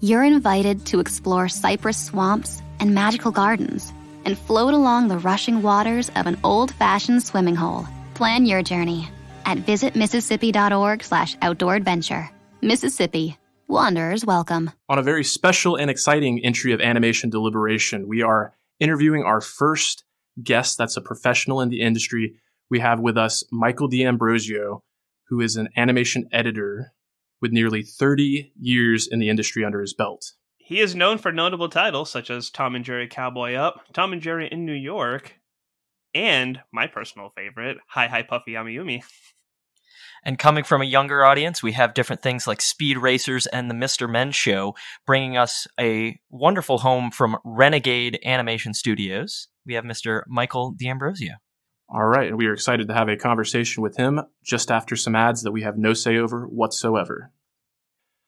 you're invited to explore cypress swamps and magical gardens and float along the rushing waters of an old-fashioned swimming hole. Plan your journey at visitmississippi.org slash outdoor adventure. Mississippi. Wanderers welcome. On a very special and exciting entry of Animation Deliberation, we are interviewing our first guest that's a professional in the industry. We have with us Michael D'Ambrosio, who is an animation editor with nearly 30 years in the industry under his belt. He is known for notable titles such as Tom and Jerry Cowboy Up, Tom and Jerry in New York, and my personal favorite, Hi Hi Puffy Ami Yumi. And coming from a younger audience, we have different things like Speed Racers and the Mr. Men Show, bringing us a wonderful home from Renegade Animation Studios. We have Mr. Michael D'Ambrosio. All right, and we are excited to have a conversation with him just after some ads that we have no say over whatsoever.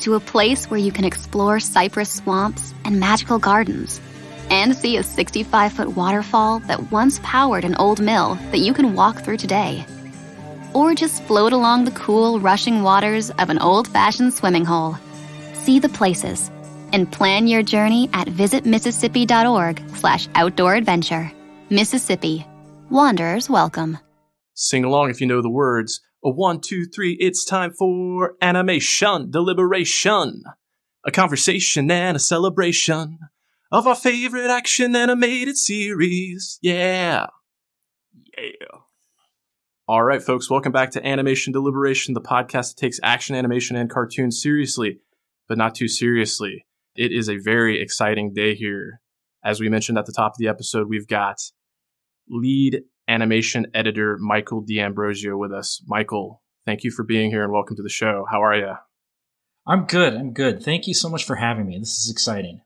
to a place where you can explore cypress swamps and magical gardens and see a 65 foot waterfall that once powered an old mill that you can walk through today. Or just float along the cool, rushing waters of an old fashioned swimming hole. See the places and plan your journey at visitmississippi.org slash outdoor adventure. Mississippi. Wanderers welcome. Sing along if you know the words. One, two, three, it's time for animation deliberation. A conversation and a celebration of our favorite action animated series. Yeah. Yeah. All right, folks, welcome back to Animation Deliberation, the podcast that takes action, animation, and cartoons seriously, but not too seriously. It is a very exciting day here. As we mentioned at the top of the episode, we've got lead animation editor Michael D'Ambrosio with us. Michael, thank you for being here and welcome to the show. How are you? I'm good. I'm good. Thank you so much for having me. This is exciting.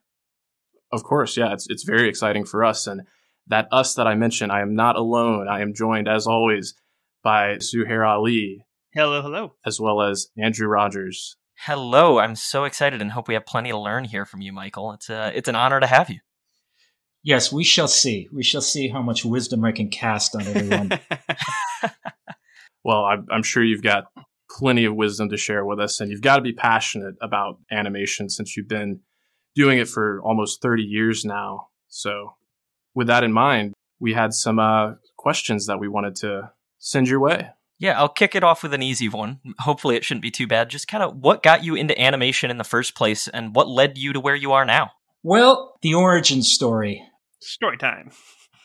Of course, yeah, it's it's very exciting for us and that us that I mentioned, I am not alone. I am joined as always by Zuhair Ali. Hello, hello. As well as Andrew Rogers. Hello, I'm so excited and hope we have plenty to learn here from you, Michael. It's a, it's an honor to have you. Yes, we shall see. We shall see how much wisdom I can cast on everyone. well, I'm, I'm sure you've got plenty of wisdom to share with us, and you've got to be passionate about animation since you've been doing it for almost 30 years now. So, with that in mind, we had some uh, questions that we wanted to send your way. Yeah, I'll kick it off with an easy one. Hopefully, it shouldn't be too bad. Just kind of what got you into animation in the first place and what led you to where you are now? Well, the origin story. Story time.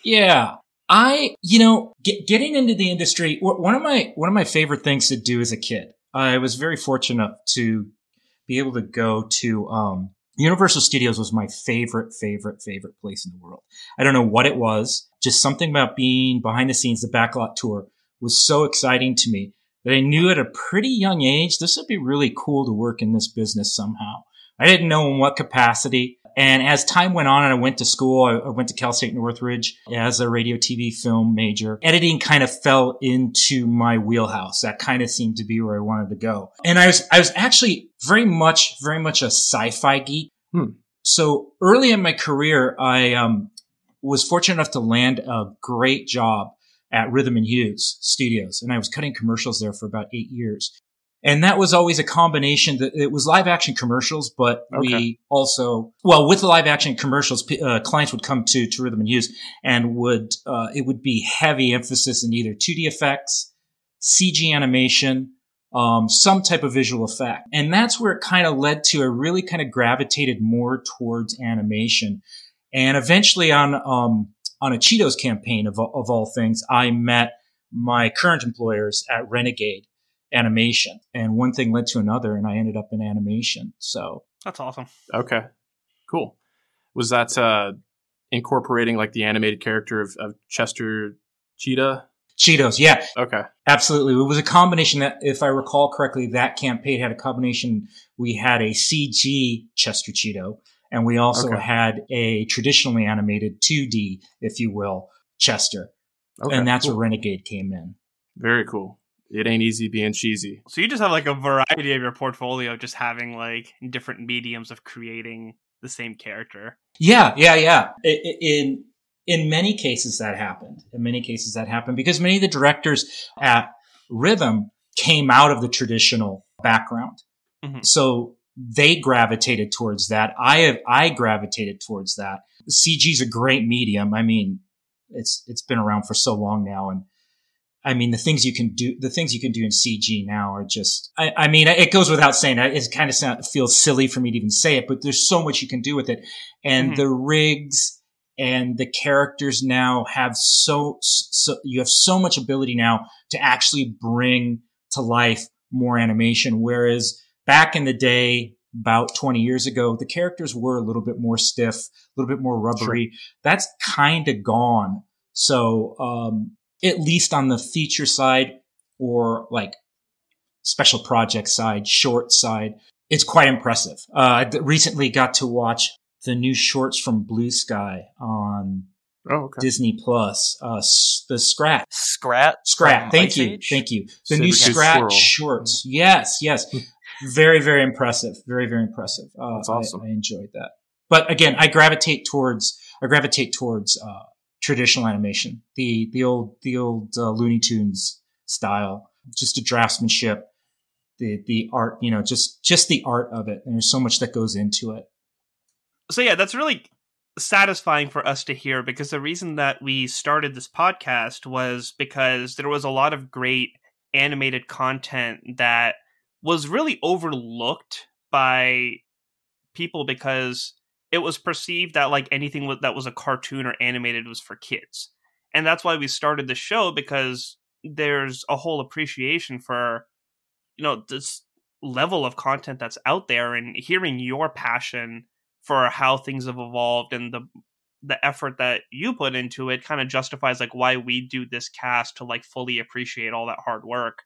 Yeah. I, you know, get, getting into the industry, one of my, one of my favorite things to do as a kid, I was very fortunate to be able to go to, um, Universal Studios was my favorite, favorite, favorite place in the world. I don't know what it was. Just something about being behind the scenes, the backlot tour was so exciting to me that I knew at a pretty young age, this would be really cool to work in this business somehow. I didn't know in what capacity. And as time went on and I went to school, I went to Cal State Northridge as a radio TV film major. Editing kind of fell into my wheelhouse. That kind of seemed to be where I wanted to go. And I was, I was actually very much, very much a sci-fi geek. Hmm. So early in my career, I, um, was fortunate enough to land a great job at Rhythm and Hues Studios, and I was cutting commercials there for about eight years. And that was always a combination that it was live action commercials, but okay. we also, well, with the live action commercials, uh, clients would come to, to Rhythm and Hues and would, uh, it would be heavy emphasis in either 2D effects, CG animation, um, some type of visual effect. And that's where it kind of led to, I really kind of gravitated more towards animation. And eventually on, um, on a Cheetos campaign of, of all things, I met my current employers at Renegade animation. And one thing led to another, and I ended up in animation. So that's awesome. Okay, cool. Was that uh, incorporating like the animated character of, of Chester Cheetah? Cheetos, yeah. Okay. Absolutely. It was a combination that, if I recall correctly, that campaign had a combination. We had a CG Chester Cheeto And we also Okay. had a traditionally animated 2D, if you will, Chester. Okay, and that's cool. where Renegade came in. very cool. It ain't easy being cheesy. So you just have like a variety of your portfolio, just having like different mediums of creating the same character. Yeah, yeah, yeah. I- I- In in many cases that happened. In many cases that happened because many of the directors at Rhythm came out of the traditional background. Mhm. So they gravitated towards that. I have, I gravitated towards that. CG is a great medium. I mean, it's it's been around for so long now and I mean, the things you can do, the things you can do in CG now are just, I, I mean, it goes without saying. It kind of sound, feels silly for me to even say it, but there's so much you can do with it. And Mhm. the rigs and the characters now have so, so, you have so much ability now to actually bring to life more animation. Whereas back in the day, about 20 years ago, the characters were a little bit more stiff, a little bit more rubbery. That's kind of gone. So, um, at least on the feature side or like special project side, short side, it's quite impressive. Uh, I d- recently got to watch the new shorts from Blue Sky on Oh, okay. Disney Plus. Uh, the Scrat. Scrat. Scrat. Thank Ice you. Age? Thank you. The Saber new Tooth Scrat Squirrel. shorts. Yes. Yes. very, very impressive. Very, very impressive. Uh, That's I- awesome. I, enjoyed that. But again, I gravitate towards, I gravitate towards, uh, traditional animation, the, the old, the old, uh, Looney Tunes style, just the draftsmanship, the, the art, you know, just, just the art of it. And there's so much that goes into it. So yeah, that's really satisfying for us to hear because the reason that we started this podcast was because there was a lot of great animated content that was really overlooked by people because it was perceived that like anything that was a cartoon or animated was for kids. And that's why we started the show because there's a whole appreciation for you know this level of content that's out there and hearing your passion for how things have evolved and the the effort that you put into it kind of justifies like why we do this cast to like fully appreciate all that hard work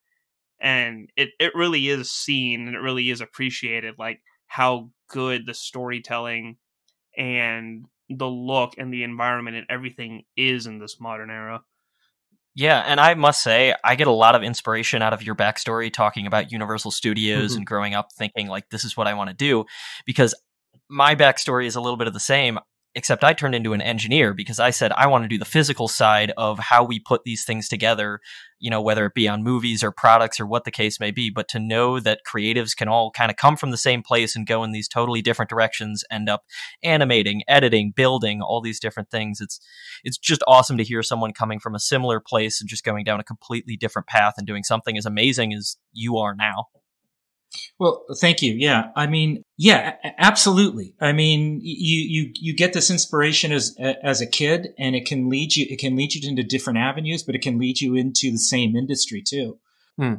and it it really is seen and it really is appreciated like how good the storytelling and the look and the environment and everything is in this modern era Yeah, and I must say, I get a lot of inspiration out of your backstory talking about Universal Studios Mhm. and growing up thinking, like, this is what I want to do. Because my backstory is a little bit of the same, except I turned into an engineer because I said I want to do the physical side of how we put these things together, you know, whether it be on movies or products or what the case may be. But to know that creatives can all kind of come from the same place and go in these totally different directions, end up animating, editing, building, all these different things. It's it's just awesome to hear someone coming from a similar place and just going down a completely different path and doing something as amazing as you are now. Well, thank you. Yeah. I mean, yeah, absolutely. I mean, you, you, you get this inspiration as, as a kid and it can lead you, it can lead you into different avenues, but it can lead you into the same industry too. Hmm.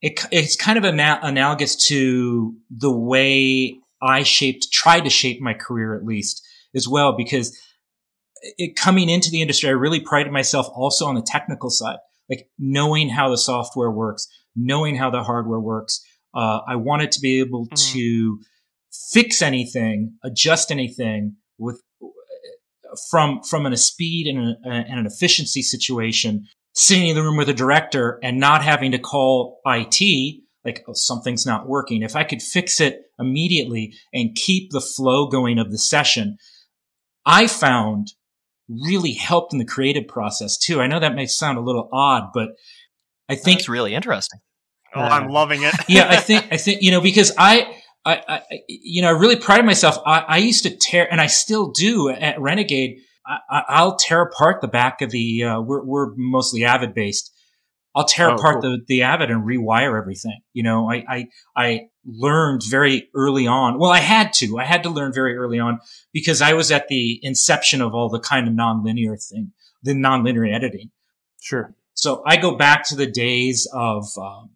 It, it's kind of ana- analogous to the way I shaped, tried to shape my career at least as well, because it coming into the industry, I really prided myself also on the technical side, like knowing how the software works, knowing how the hardware works. Uh, I wanted to be able Mm. to fix anything, adjust anything with from from an, a speed and, a, and an efficiency situation. Sitting in the room with a director and not having to call IT, like oh, something's not working. If I could fix it immediately and keep the flow going of the session, I found really helped in the creative process too. I know that may sound a little odd, but I think It's really interesting. Oh i'm loving it yeah, I think I think you know because I. I, I, you know, I really prided myself. I, I used to tear, and I still do at Renegade. I, I, I'll tear apart the back of the. Uh, we're we're mostly Avid based. I'll tear Oh, apart cool. the the Avid and rewire everything. You know, I, I I learned very early on. Well, I had to. I had to learn very early on because I was at the inception of all the kind of nonlinear thing, the nonlinear editing. Sure. So I go back to the days of um,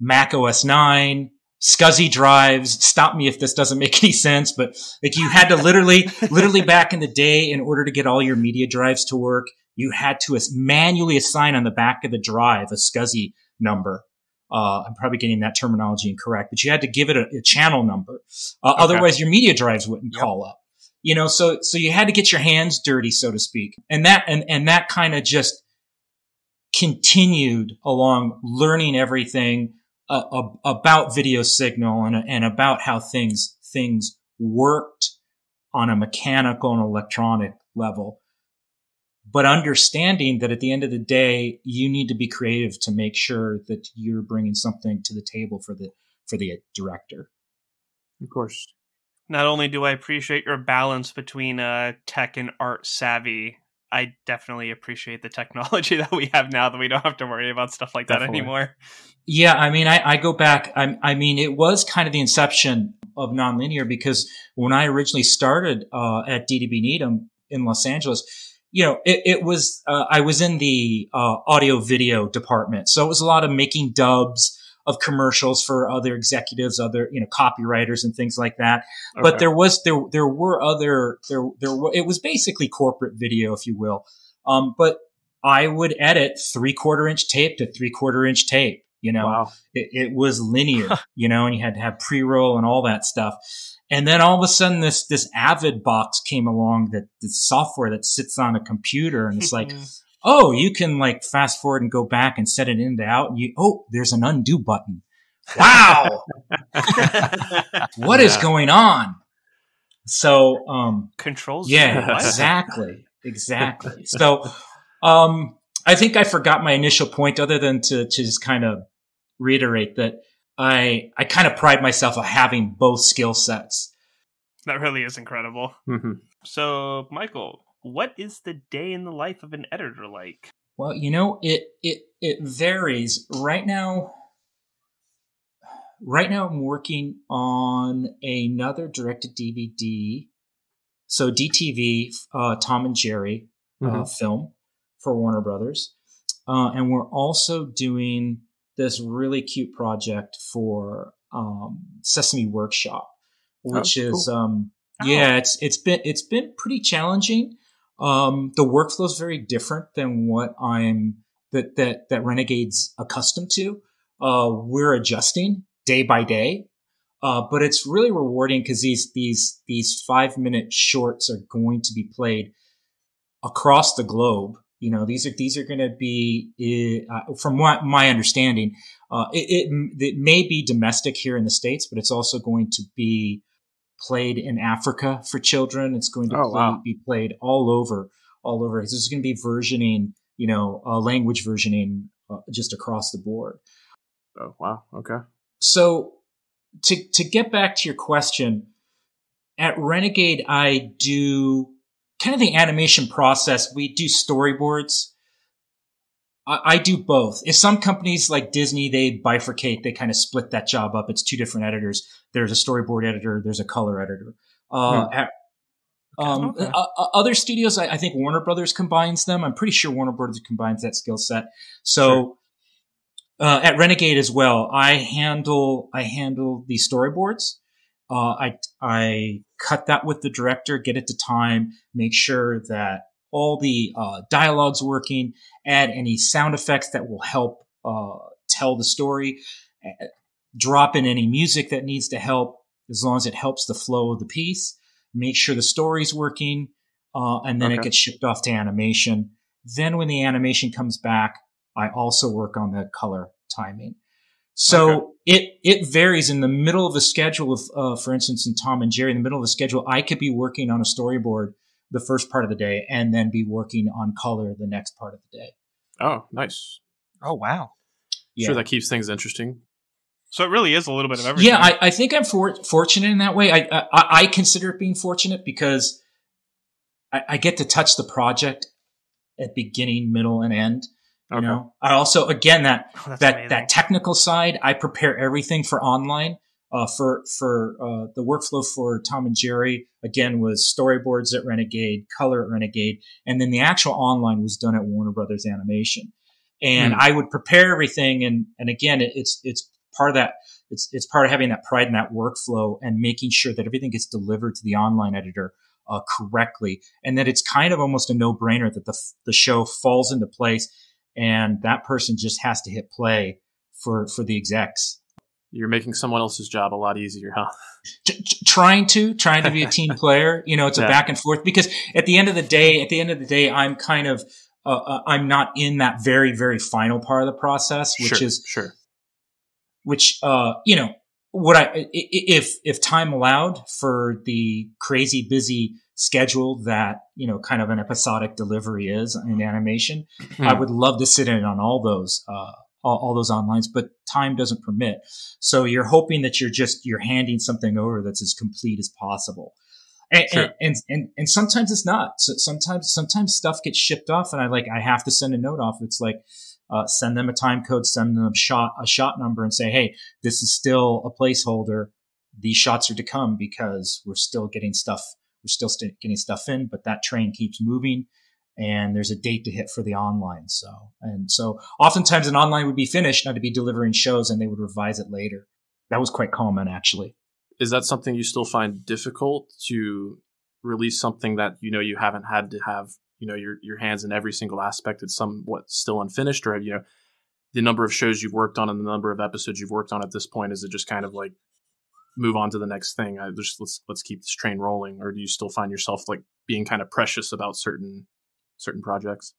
Mac OS 9, SCSI drives. Stop me if this doesn't make any sense, but like you had to literally, literally back in the day, in order to get all your media drives to work, you had to manually assign on the back of the drive a SCSI number. Uh, I'm probably getting that terminology incorrect, but you had to give it a, a channel number. Uh, okay. Otherwise, your media drives wouldn't yep. call up. You know, so so you had to get your hands dirty, so to speak, and that and and that kind of just continued along learning everything uh, about video signal and and about how things things worked on a mechanical and electronic level. But understanding that at the end of the day you need to be creative to make sure that you're bringing something to the table for the for the director. Of course. Not only do i appreciate your balance between uh, tech and art savvy i definitely appreciate the technology that we have now that we don't have to worry about stuff like definitely. that anymore yeah i mean i, I go back I, I mean it was kind of the inception of nonlinear because when i originally started uh, at ddb needham in los angeles you know, it, it was, uh, I was in the uh, audio video department. So it was a lot of making dubs of commercials for other executives, other, you know, copywriters and things like that. Okay. But there was, there, there were other, there, there were, it was basically corporate video, if you will. Um, but I would edit three quarter inch tape to three quarter inch tape. You know, wow. it, it was linear, you know, and you had to have pre roll and all that stuff. And then all of a sudden this, this Avid box came along that the software that sits on a computer and it's like, oh, you can like fast forward and go back and set it in to out and you, oh, there's an undo button. Wow. what yeah. is going on? So, um, controls. Yeah, exactly. Exactly. So, um, I think I forgot my initial point other than to, to just kind of reiterate that I I kind of pride myself on having both skill sets. That really is incredible. Mm-hmm. So, Michael, what is the day in the life of an editor like? Well, you know, it it it varies. Right now, right now I'm working on another directed DVD. So DTV, uh, Tom and Jerry uh, mm-hmm. film for Warner Brothers, uh, and we're also doing this really cute project for um, Sesame Workshop, which oh, is um, oh. yeah, it's it's been it's been pretty challenging. Um, the workflow is very different than what I'm that that that Renegade's accustomed to. Uh, we're adjusting day by day, uh, but it's really rewarding because these these these five minute shorts are going to be played across the globe you know, these are these are going to be, uh, from what my understanding, uh, it, it, it may be domestic here in the states, but it's also going to be played in Africa for children. It's going to oh, play, wow. be played all over, all over. This is going to be versioning, you know, uh, language versioning uh, just across the board. Oh wow! Okay. So to to get back to your question, at Renegade, I do kind of the animation process, we do storyboards. I, I, do both. If some companies like Disney, they bifurcate, they kind of split that job up. It's two different editors. There's a storyboard editor, there's a color editor. Uh, hmm. um, okay. uh, other studios, I, I, think Warner Brothers combines them. I'm pretty sure Warner Brothers combines that skill set. So, sure. uh, at Renegade as well, I handle I handle the storyboards. Uh, I I cut that with the director, get it to time, make sure that all the uh, dialogue's working, add any sound effects that will help uh, tell the story, drop in any music that needs to help as long as it helps the flow of the piece. Make sure the story's working, uh, and then okay. it gets shipped off to animation. Then when the animation comes back, I also work on the color timing. So okay. it it varies in the middle of the schedule of, uh, for instance, in Tom and Jerry, in the middle of the schedule, I could be working on a storyboard the first part of the day and then be working on color the next part of the day. Oh, nice. Oh, wow. Yeah. Sure, that keeps things interesting. So it really is a little bit of everything. Yeah, I, I think I'm for, fortunate in that way. I, I, I consider it being fortunate because I, I get to touch the project at beginning, middle, and end. You okay. know, I also again that oh, that amazing. that technical side. I prepare everything for online. Uh, for for uh, the workflow for Tom and Jerry again was storyboards at Renegade, color at Renegade, and then the actual online was done at Warner Brothers Animation. And mm. I would prepare everything, and and again, it, it's it's part of that. It's it's part of having that pride in that workflow and making sure that everything gets delivered to the online editor uh, correctly, and that it's kind of almost a no brainer that the the show falls into place and that person just has to hit play for for the execs. You're making someone else's job a lot easier, huh? Trying to trying to be a team player. You know, it's Yeah. a back and forth because at the end of the day, at the end of the day, I'm kind of uh, uh, I'm not in that very very final part of the process, which sure, is sure. which uh you know what I if if time allowed for the crazy busy schedule that you know kind of an episodic delivery is in animation, I Hmm. would love to sit in on all those uh all, all those onlines, but time doesn't permit. So you're hoping that you're just you're handing something over that's as complete as possible. And, Sure. and, and, and, and sometimes it's not. So sometimes, sometimes stuff gets shipped off and I like, I have to send a note off. It's like, uh, send them a time code, send them a shot, a shot number and say, Hey, this is still a placeholder. These shots are to come because we're still getting stuff. We're still st- getting stuff in, but that train keeps moving and there's a date to hit for the online. So, and so oftentimes an online would be finished, not to be delivering shows and they would revise it later. That was quite common actually. Is that something you still find difficult to release something that you know you haven't had to have you know your your hands in every single aspect? It's somewhat still unfinished, or have you know the number of shows you've worked on and the number of episodes you've worked on at this point? Is it just kind of like move on to the next thing? I just let's let's keep this train rolling, or do you still find yourself like being kind of precious about certain certain projects?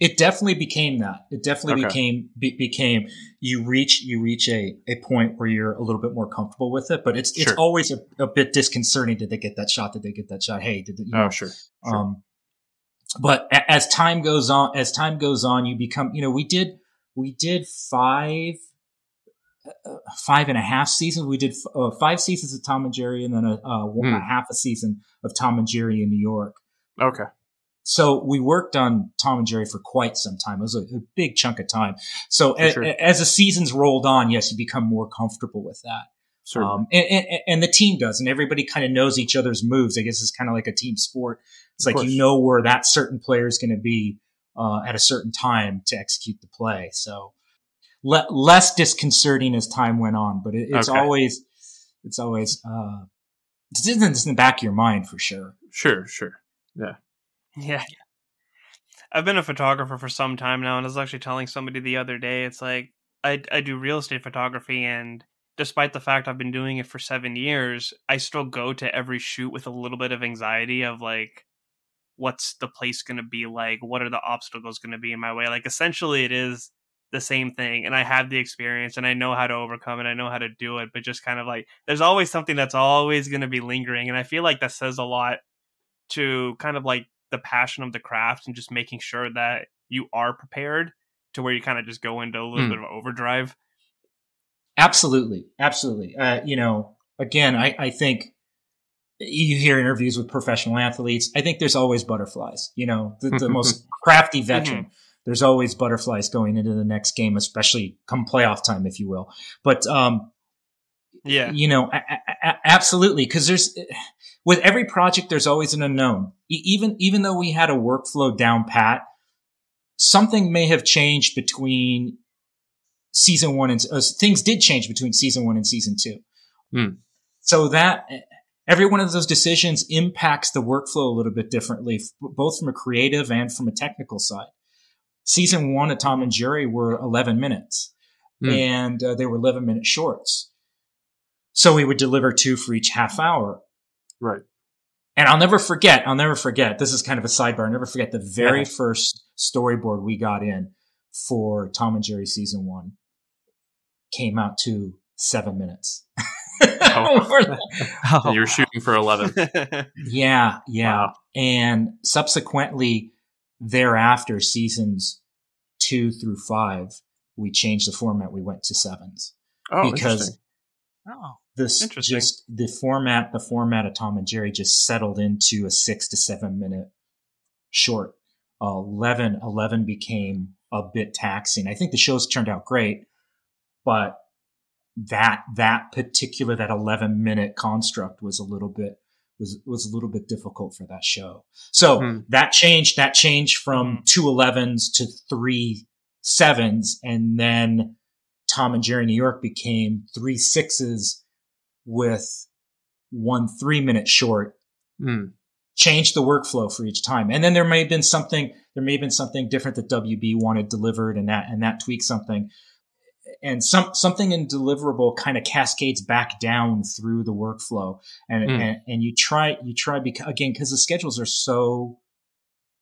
It definitely became that. It definitely Okay. became be, became you reach you reach a, a point where you're a little bit more comfortable with it, but it's it's always a, a bit disconcerting. Did they get that shot? Did they get that shot? Hey, did they, you know, Oh, sure. sure. Um, but a- as time goes on, as time goes on, you become, you know, we did, we did five, uh, five and a half seasons. We did f- uh, five seasons of Tom and Jerry and then a, uh, one, a Hmm. half a season of Tom and Jerry in New York. okay. So we worked on Tom and Jerry for quite some time. It was a, a big chunk of time. So a- sure. a- as the seasons rolled on, yes, you become more comfortable with that. Certainly. Um, and, and, and the team does, and everybody kind of knows each other's moves. I guess it's kind of like a team sport. It's Of like course. you know where that certain player is going to be uh, at a certain time to execute the play. So le- less disconcerting as time went on, but it, it's Okay. always it's always uh, it's in the back of your mind for sure. sure. Sure. Yeah. I've been a photographer for some time now, and I was actually telling somebody the other day, it's like I I do real estate photography, and despite the fact I've been doing it for seven years, I still go to every shoot with a little bit of anxiety of like, what's the place going to be like? What are the obstacles going to be in my way? Like, essentially, it is the same thing, and I have the experience, and I know how to overcome it, I know how to do it, but just kind of like, there's always something that's always going to be lingering, and I feel like that says a lot to kind of like the passion of the craft and just making sure that you are prepared to where you kind of just go into a little Hmm. bit of overdrive. Absolutely, absolutely. Uh, you know, again, I, I think you hear interviews with professional athletes. I think there's always butterflies. You know, the, the most crafty veteran. There's always butterflies going into the next game, especially come playoff time, if you will. But um, Yeah. you know, a- a- a- absolutely, because there's with every project, there's always an unknown. E- even even though we had a workflow down pat, something may have changed between season one and uh, things did change between season one and season two. Hmm. So that every one of those decisions impacts the workflow a little bit differently, both from a creative and from a technical side. Season one of Tom and Jerry were 11 minutes Hmm. and uh, they were 11 minute shorts. So we would deliver two for each half hour. Right. And I'll never forget, I'll never forget, this is kind of a sidebar, I'll never forget the very Yeah. first storyboard we got in for Tom and Jerry season one came out to seven minutes. Oh. Oh, you're shooting for 11. yeah, yeah. Wow. And subsequently thereafter, seasons two through five, we changed the format. We went to sevens Oh, because interesting. oh. This just the format the format of Tom and Jerry just settled into a six to seven minute short. Uh, 11, 11 became a bit taxing. I think the shows turned out great, but that that particular that 11 minute construct was a little bit was was a little bit difficult for that show. So Hmm. that changed that changed from Hmm. two 11s to three sevens and then Tom and Jerry New York became three sixes with one three minute short Hmm. changed the workflow for each time. And then there may have been something, there may have been something different that WB wanted delivered and that, and that tweaked something. and some something in deliverable kind of cascades back down through the workflow and Mm. and, and you try you try because again because the schedules are so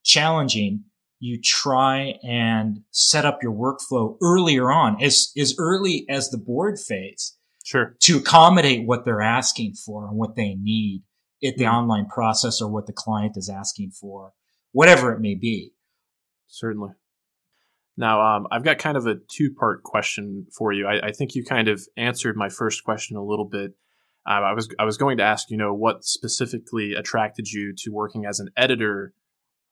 challenging you try and set up your workflow earlier on as as early as the board phase Sure. to accommodate what they're asking for and what they need at the Mhm. online process or what the client is asking for whatever it may be Certainly. Now, um, I've got kind of a two part question for you. I, I think you kind of answered my first question a little bit. Uh, I was I was going to ask, you know, what specifically attracted you to working as an editor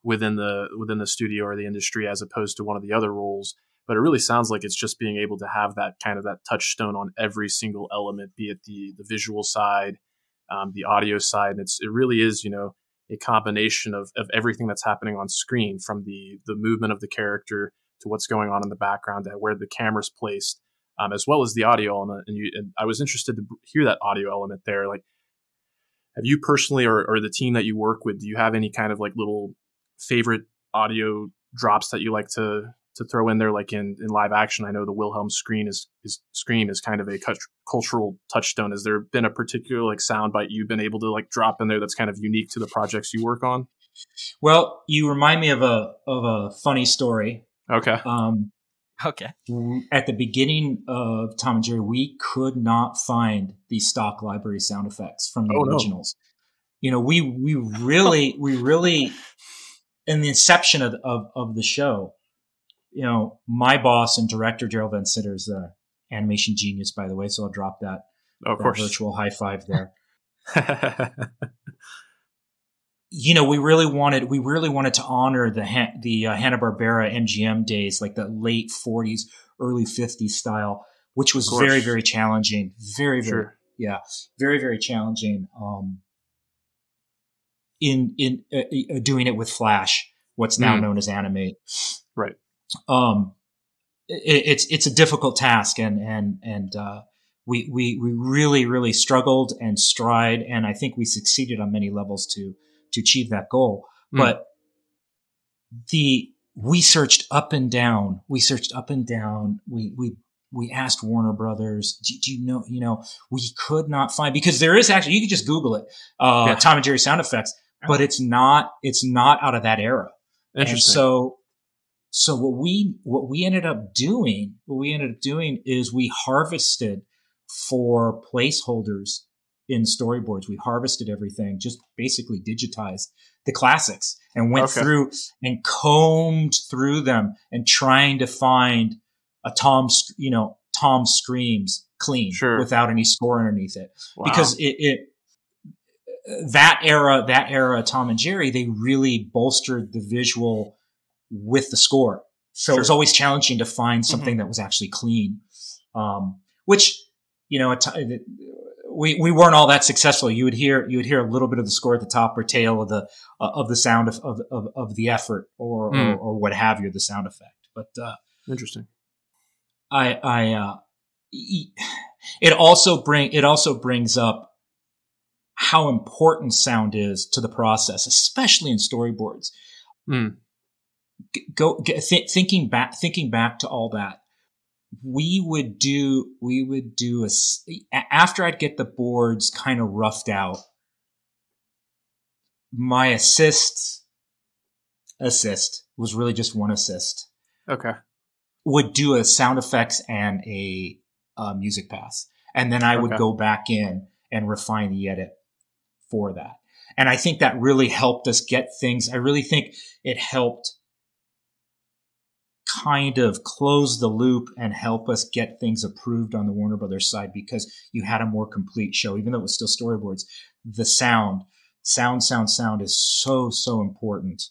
within the within the studio or the industry as opposed to one of the other roles. But it really sounds like it's just being able to have that kind of that touchstone on every single element, be it the the visual side, um, the audio side. And it's it really is, you know, a combination of, of everything that's happening on screen from the the movement of the character to what's going on in the background to where the camera's placed um, as well as the audio element and you and i was interested to hear that audio element there like have you personally or, or the team that you work with do you have any kind of like little favorite audio drops that you like to to throw in there like in, in live action i know the wilhelm screen is, is scream is kind of a cult- cultural touchstone has there been a particular like sound bite you've been able to like drop in there that's kind of unique to the projects you work on well you remind me of a of a funny story okay um, Okay. at the beginning of Tom and Jerry, we could not find the stock library sound effects from the Oh, no. originals. You know, we we really we really in the inception of, of of the show, you know, my boss and director Darrell Van Citters is an animation genius, by the way. So I'll drop that, of that course virtual high five there. you know, we really wanted we really wanted to honor the Han- the uh, Hanna Barbera MGM days, like the late '40s, early '50s style, which was very very challenging, very very sure yeah, very very challenging. Um, in in uh, uh, doing it with Flash, what's now Mm. known as Animate, right um, it, it's it's a difficult task, and and and uh, we we we really really struggled and stride, and I think we succeeded on many levels to to achieve that goal. Mm. But the we searched up and down, we searched up and down, we we we asked Warner Brothers, do, do you know, you know, we could not find because there is actually you can just Google it, uh, Yeah. Tom and Jerry sound effects, but it's not it's not out of that era. And so, so what we what we ended up doing, what we ended up doing is we harvested for placeholders in storyboards. We harvested everything, just basically digitized the classics and went Okay. through and combed through them and trying to find a Tom, you know, Tom screams clean Sure. without any score underneath it Wow. because it, it that era that era tom and jerry they really bolstered the visual with the score so it was always challenging to find something that was actually clean um, which you know ti- we, we weren't all that successful you would hear you would hear a little bit of the score at the top or tail of the uh, of the sound of, of, of, of the effort or, or Mm. or what have you the sound effect but uh, interesting I, I, uh, it also bring, it also brings up how important sound is to the process, especially in storyboards. Mm. Go, g- th- thinking back, thinking back to all that, we would do, we would do a, a- after I'd get the boards kind of roughed out, my assist, assist was really just one assist okay would do a sound effects and a, uh music pass. And then I would Okay. go back in and refine the edit for that. And I think that really helped us get things. I really think it helped kind of close the loop and help us get things approved on the Warner Brothers side because you had a more complete show, even though it was still storyboards. The sound, sound, sound, sound is so, so important.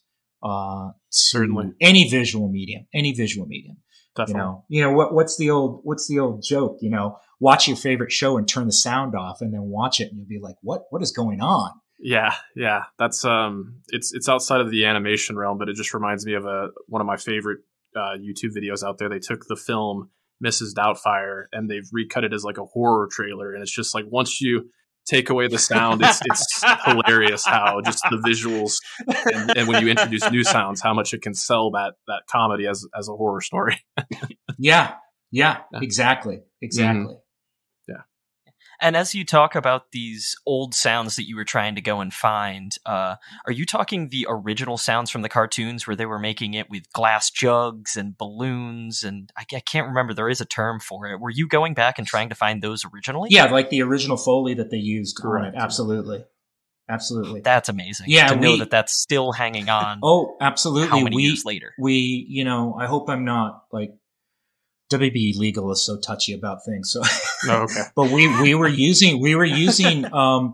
Uh, Certainly. any visual medium, any visual medium. definitely You know, you know what? What's the old? What's the old joke? You know, watch your favorite show and turn the sound off, and then watch it, and you'll be like, "What? What is going on?" Yeah, yeah, that's um, it's it's outside of the animation realm, but it just reminds me of a one of my favorite uh, YouTube videos out there. They took the film Mrs. Doubtfire and they've recut it as like a horror trailer, and it's just like once you take away the sound, it's it's hilarious how just the visuals and, and when you introduce new sounds, how much it can sell that that comedy as as a horror story. Yeah, Yeah, Yeah. exactly. Exactly. And as you talk about these old sounds that you were trying to go and find, uh, are you talking the original sounds from the cartoons where they were making it with glass jugs and balloons? And I, I can't remember. There is a term for it. Were you going back and trying to find those originally? Yeah, like the original Foley that they used Correct. it. Absolutely. Absolutely. That's amazing. Yeah, to know that that's still hanging on. oh, absolutely. how many we, years later? we, you know, I hope I'm not like WB legal is so touchy about things. So, Oh, okay. but we, we were using, we were using, um,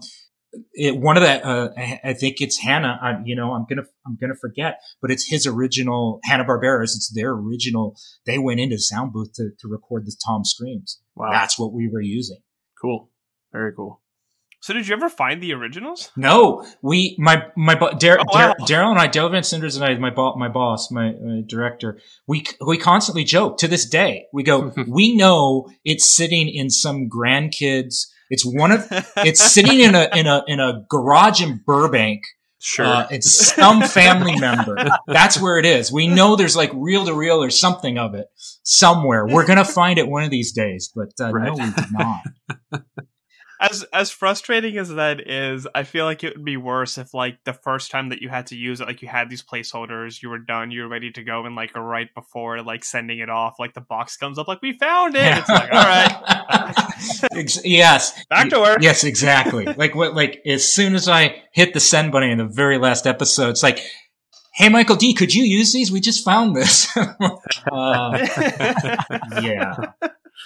it, one of the, uh, I think it's Hanna. I, you know, I'm gonna, I'm gonna forget, but it's his original Hanna Barbera's. It's their original. They went into the sound booth to, to record the Tom screams. Wow. That's what we were using. cool. Very cool. So did you ever find the originals? No, we my my bo- Dar- Oh, wow. Darrell and I, Darrell Van Citters and I, my bo- my boss, my, my director, we we constantly joke to this day. We go, we know it's sitting in some grandkids. It's one of it's sitting in a in a in a garage in Burbank. Sure. Uh, it's some family member. That's where it is. We know there's like reel to reel or something of it somewhere. We're gonna find it one of these days, but uh, no, we did not. As as frustrating as that is, I feel like it would be worse if like the first time that you had to use it, like you had these placeholders, you were done, you were ready to go, and like right before like sending it off, like the box comes up, like we found it. It's like, all right, Ex- yes. back to work. Yes, exactly. like what? Like as soon as I hit the send button in the very last episode, it's like, "Hey, Michael D, could you use these? We just found this." uh, yeah,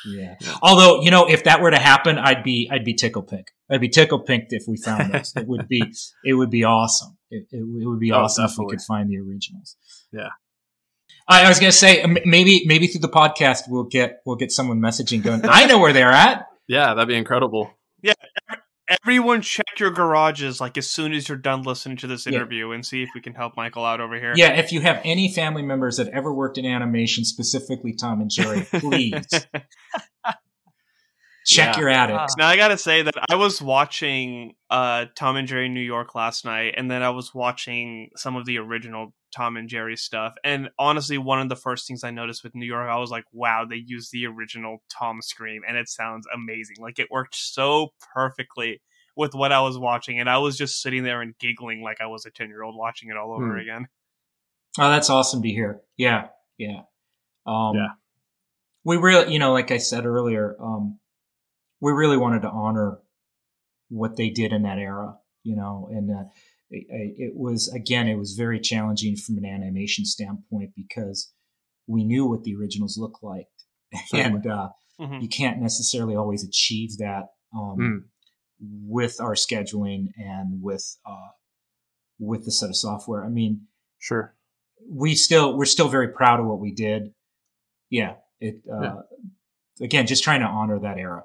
yeah. Although you know, if that were to happen, I'd be I'd be tickle pink. I'd be tickle pink if we found this. It would be it would be awesome. It, it, it would be Oh, awesome if we could find the originals. Yeah. I, I was gonna say maybe maybe through the podcast we'll get we'll get someone messaging going. I know where they're at. yeah, that'd be incredible. Everyone, check your garages like as soon as you're done listening to this Yeah. interview, and see if we can help Michael out over here. Yeah, if you have any family members that ever worked in animation, specifically Tom and Jerry, please check Yeah. your attics. Now I gotta say that I was watching uh, Tom and Jerry New York last night, and then I was watching some of the original Tom and Jerry stuff. And honestly, one of the first things I noticed with New York, I was like, "Wow, they used the original Tom scream, and it sounds amazing. Like it worked so perfectly with what I was watching." And I was just sitting there and giggling like I was a ten year old watching it all over Hmm. again. Oh, that's awesome to hear. Yeah, yeah. Um, Yeah. We really, you know, like I said earlier, um, we really wanted to honor what they did in that era, you know, and uh, it, it was again, it was very challenging from an animation standpoint because we knew what the originals looked like, and uh, Mhm. you can't necessarily always achieve that um, Mm. with our scheduling and with uh, with the set of software. I mean, Sure. we still we're still very proud of what we did. Yeah, it uh, Yeah. again just trying to honor that era.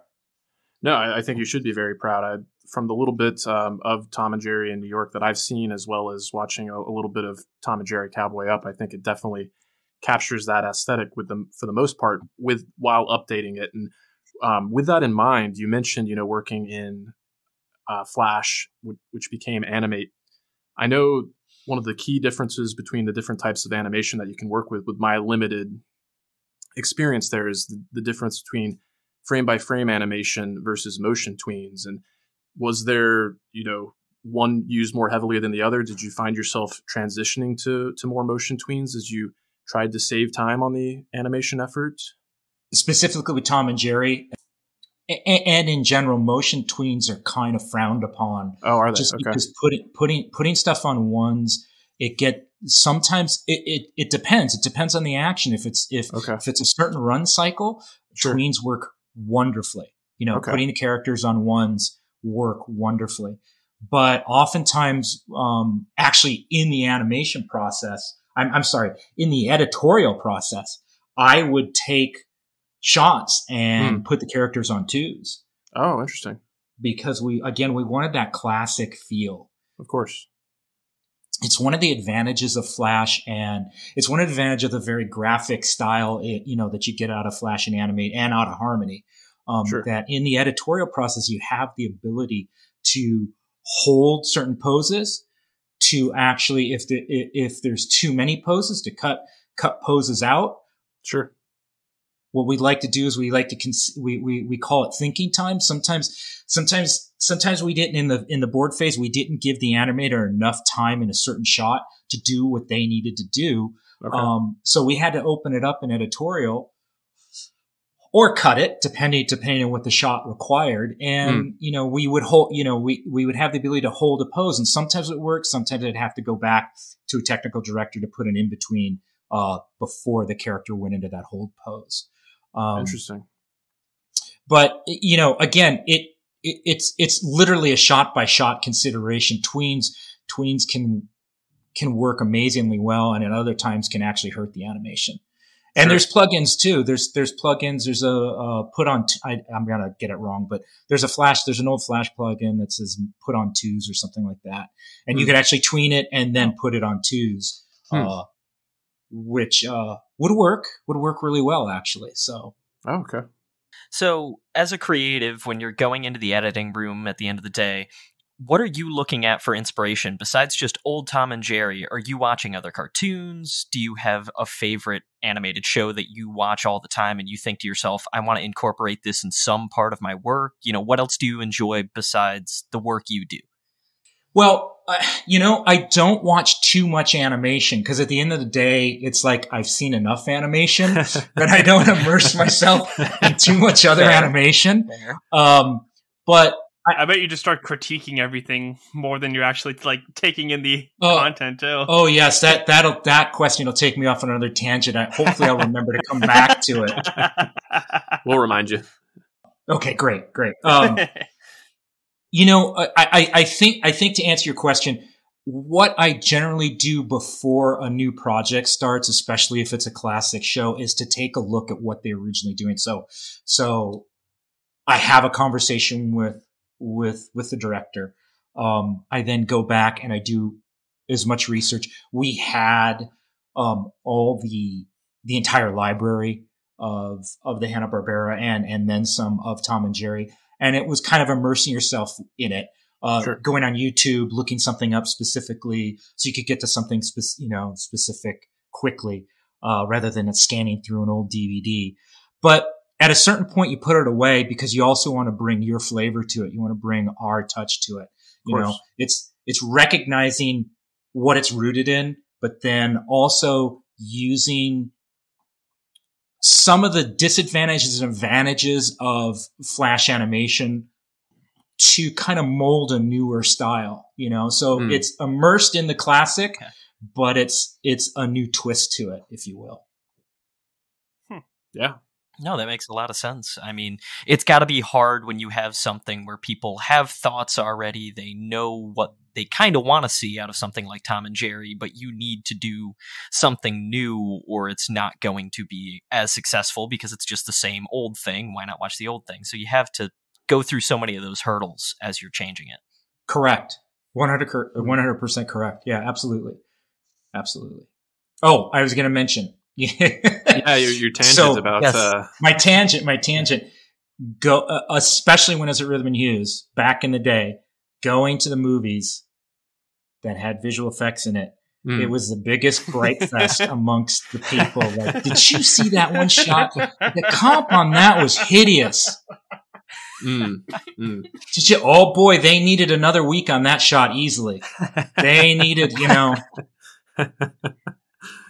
No, I, I think you should be very proud. I, from the little bit um, of Tom and Jerry in New York that I've seen, as well as watching a, a little bit of Tom and Jerry Cowboy Up, I think it definitely captures that aesthetic with them for the most part, with while updating it. And um, with that in mind, you mentioned you know working in uh, Flash, which, which became Animate. I know one of the key differences between the different types of animation that you can work with, with my limited experience, there is the, the difference between frame by frame animation versus motion tweens? And was there you know one used more heavily than the other? Did you find yourself transitioning to to more motion tweens as you tried to save time on the animation effort? Specifically with Tom and Jerry, and in general, motion tweens are kind of frowned upon oh are they? just okay. because putting putting putting stuff on ones it get sometimes it, it it depends. It depends on the action. If it's if Okay. if it's a certain run cycle Sure. tweens work wonderfully. You know Okay. putting the characters on ones work wonderfully. But oftentimes um actually in the animation process i'm, I'm sorry in the editorial process i would take shots and Hmm. put the characters on twos. Oh interesting. Because we again we wanted that classic feel. Of course it's one of the advantages of Flash, and it's one advantage of the very graphic style, it, you know, that you get out of Flash and Animate and out of Harmony. Um, Sure. That in the editorial process, you have the ability to hold certain poses, to actually, if the if there's too many poses, to cut cut poses out. sure what we like to do is we like to cons- we, we we call it thinking time. Sometimes sometimes sometimes we didn't in the in the board phase we didn't give the animator enough time in a certain shot to do what they needed to do. Okay. Um, so we had to open it up in editorial or cut it depending depending on what the shot required. And you know, we would hold, you know, we we would have the ability to hold a pose, and sometimes it works. Sometimes I'd have to go back to a technical director to put an in between uh, before the character went into that hold pose. Um, Interesting. but you know, again, it, it it's it's literally a shot by shot consideration. Tweens tweens can can work amazingly well, and at other times can actually hurt the animation. And Sure. there's plugins too. There's there's plugins. There's a uh, put on. T- I, I'm gonna get it wrong, but there's a flash. There's an old flash plugin that says put on twos or something like that, and you Hmm. could actually tween it and then put it on twos, Hmm. uh, which uh, would work. Would work really well actually. So Oh, okay. So, as a creative, when you're going into the editing room at the end of the day, what are you looking at for inspiration besides just old Tom and Jerry? Are you watching other cartoons? Do you have a favorite animated show that you watch all the time and you think to yourself, I want to incorporate this in some part of my work? You know, what else do you enjoy besides the work you do? Well, uh, you know, I don't watch too much animation because at the end of the day, it's like I've seen enough animation that I don't immerse myself in too much other Fair. animation. Um, but I bet you just start critiquing everything more than you're actually like taking in the Oh. content too. oh yes, that that'll that question will take me off on another tangent. I, hopefully, I'll remember to come back to it. We'll remind you. Okay, great, great. Um, you know, I, I, I think I think to answer your question, what I generally do before a new project starts, especially if it's a classic show, is to take a look at what they're originally doing. So, so I have a conversation with with with the director. Um, I then go back and I do as much research. We had um, all the the entire library of of the Hanna Barbera and and then some of Tom and Jerry, and it was kind of immersing yourself in it. Uh, Sure. Going on YouTube, looking something up specifically, so you could get to something spec- you know specific quickly, uh, rather than scanning through an old DVD. But at a certain point, you put it away because you also want to bring your flavor to it. You want to bring our touch to it. You know, it's it's recognizing what it's rooted in, but then also using some of the disadvantages and advantages of flash animation to kind of mold a newer style, you know. So Hmm. it's immersed in the classic, Okay. but it's it's a new twist to it, if you will. Yeah. No, that makes a lot of sense. I mean, it's got to be hard when you have something where people have thoughts already. They know what they kind of want to see out of something like Tom and Jerry, but you need to do something new or it's not going to be as successful because it's just the same old thing. Why not watch the old thing? So you have to go through so many of those hurdles as you're changing it. Correct. 100 percent correct. Yeah, absolutely, absolutely. Oh, I was going to mention. Yeah, your, your tangent So, about yes. uh, my tangent, my tangent, go, uh, especially when I was at Rhythm and Hues back in the day, going to the movies that had visual effects in it. mm, It was the biggest bright fest amongst the people. Like, did you see that one shot? The comp on that was hideous. mm, mm. Did you? Oh boy, they needed another week on that shot easily. They needed, you know.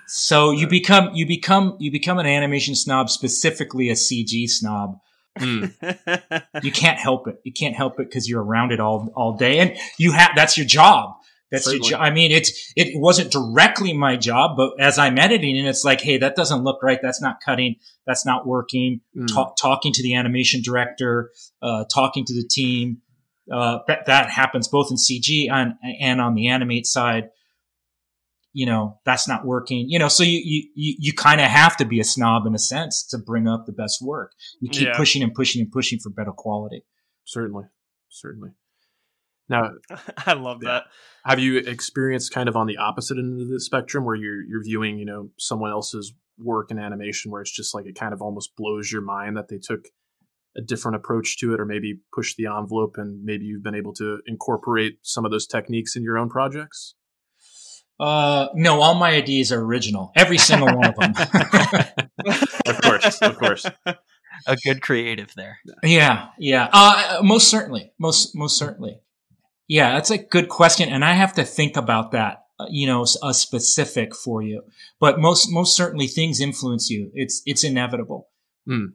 So you become you become you become an animation snob, specifically a CG snob. Mm. You can't help it. You can't help it because you're around it all all day, and you have that's your job. That's Certainly. your job. I mean, it's it wasn't directly my job, but as I'm editing, and it's like, hey, that doesn't look right. That's not cutting. That's not working. Mm. Talk, talking to the animation director, uh, talking to the team. Uh, that that happens both in CG and and on the animate side. You know, that's not working. You know, so you you you, you kind of have to be a snob in a sense to bring up the best work. You keep Yeah. pushing and pushing and pushing for better quality. Certainly. Certainly. Now, I love that. have you experienced kind of on the opposite end of the spectrum where you're you're viewing, you know, someone else's work in animation where it's just like it kind of almost blows your mind that they took a different approach to it or maybe pushed the envelope and maybe you've been able to incorporate some of those techniques in your own projects? Uh, no, all my ideas are original. Every single one of them. Of course. course, of course. A good creative there. Yeah, yeah. Uh, most certainly, most most certainly. Yeah, that's a good question, and I have to think about that. Uh, you know, a specific for you, but most most certainly things influence you. It's it's inevitable. Mm.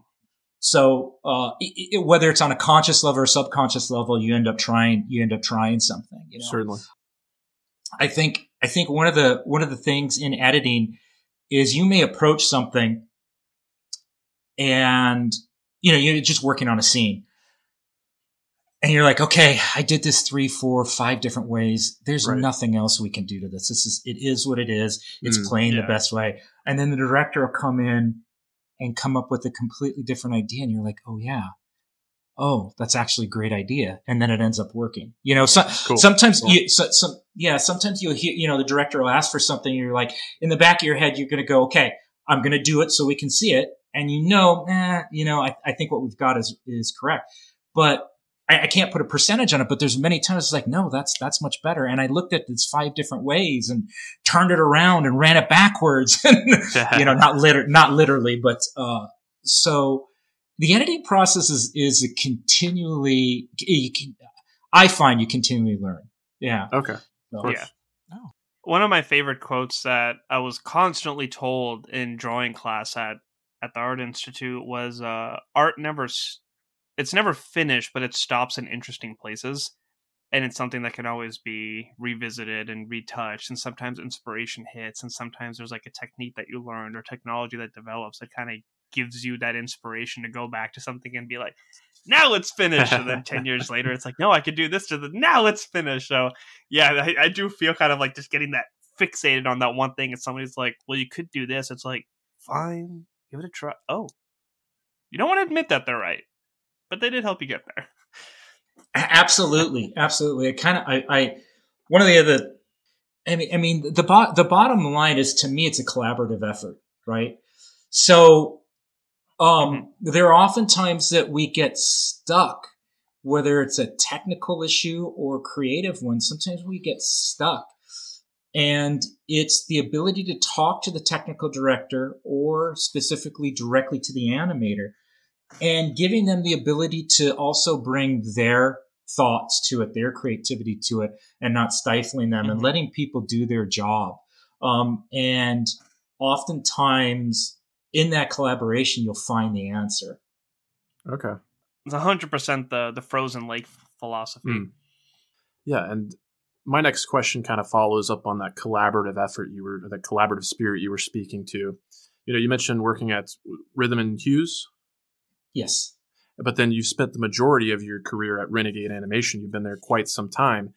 So uh, it, it, whether it's on a conscious level or subconscious level, you end up trying you end up trying something. You know? Certainly. I think I think one of the one of the things in editing is you may approach something and you know you're just working on a scene and you're like okay i did this three four five different ways there's right. nothing else we can do to this this is it is what it is it's mm, playing yeah. the best way and then the director will come in and come up with a completely different idea and you're like oh yeah oh that's actually a great idea and then it ends up working you know so, cool. sometimes cool. you so, some yeah sometimes you'll hear you know the director will ask for something and you're like in the back of your head you're going to go okay i'm going to do it so we can see it and you know, eh, you know, I, I think what we've got is is correct, but I, I, can't put a percentage on it. But there's many times it's like, no, that's that's much better. And I looked at this five different ways and turned it around and ran it backwards, you know, not liter- not literally, but uh, so the editing process is is a continually. You can, I find you continually learn. Yeah. Okay. So, yeah. Oh. One of my favorite quotes that I was constantly told in drawing class at at the art institute was uh, art never it's never finished but it stops in interesting places and it's something that can always be revisited and retouched and sometimes inspiration hits and sometimes there's like a technique that you learned or technology that develops that kind of gives you that inspiration to go back to something and be like now it's finished and then 10 years later it's like no i could do this to the now it's finished so yeah I, I do feel kind of like just getting that fixated on that one thing and somebody's like well you could do this it's like fine Give it a try. Oh, you don't want to admit that they're right, but they did help you get there. Absolutely, absolutely. I kind of, I, I, one of the other, I mean, I mean, the bo- the bottom line is to me, it's a collaborative effort, right? So, um, there are often times that we get stuck, whether it's a technical issue or creative one. Sometimes we get stuck and it's the ability to talk to the technical director or specifically directly to the animator and giving them the ability to also bring their thoughts to it, their creativity to it, and not stifling them mm-hmm. and letting people do their job. Um, and oftentimes in that collaboration, you'll find the answer. Okay. It's 100% the, the frozen lake philosophy. Mm. Yeah. And my next question kind of follows up on that collaborative effort you were, that collaborative spirit you were speaking to. You know, you mentioned working at Rhythm and Hues. Yes. But then you spent the majority of your career at Renegade Animation. You've been there quite some time.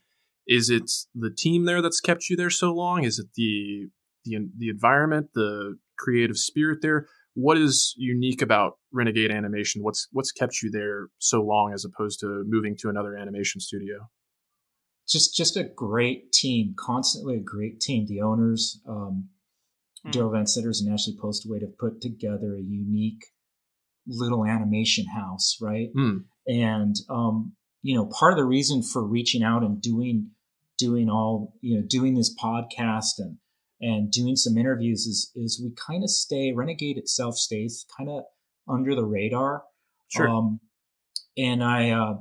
Is it the team there that's kept you there so long? Is it the the the environment, the creative spirit there? What is unique about Renegade Animation? What's what's kept you there so long as opposed to moving to another animation studio? just just a great team, constantly a great team. The owners, um, mm. Darrell Van Citters and Ashley Postlewaite, have put together a unique little animation house, right? Mm. And um, you know, part of the reason for reaching out and doing doing all you know doing this podcast and and doing some interviews is is we kind of stay renegade itself stays kind of under the radar sure um, and i uh,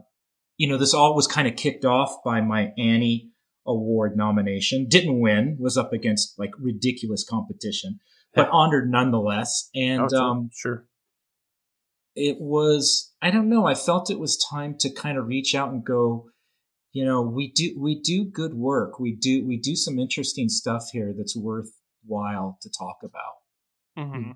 you know, this all was kind of kicked off by my Annie Award nomination. Didn't win, was up against like ridiculous competition, but honored nonetheless. And oh, um, sure, it was. I don't know. I felt it was time to kind of reach out and go. You know, we do we do good work. We do we do some interesting stuff here that's worthwhile to talk about. Mm-hmm.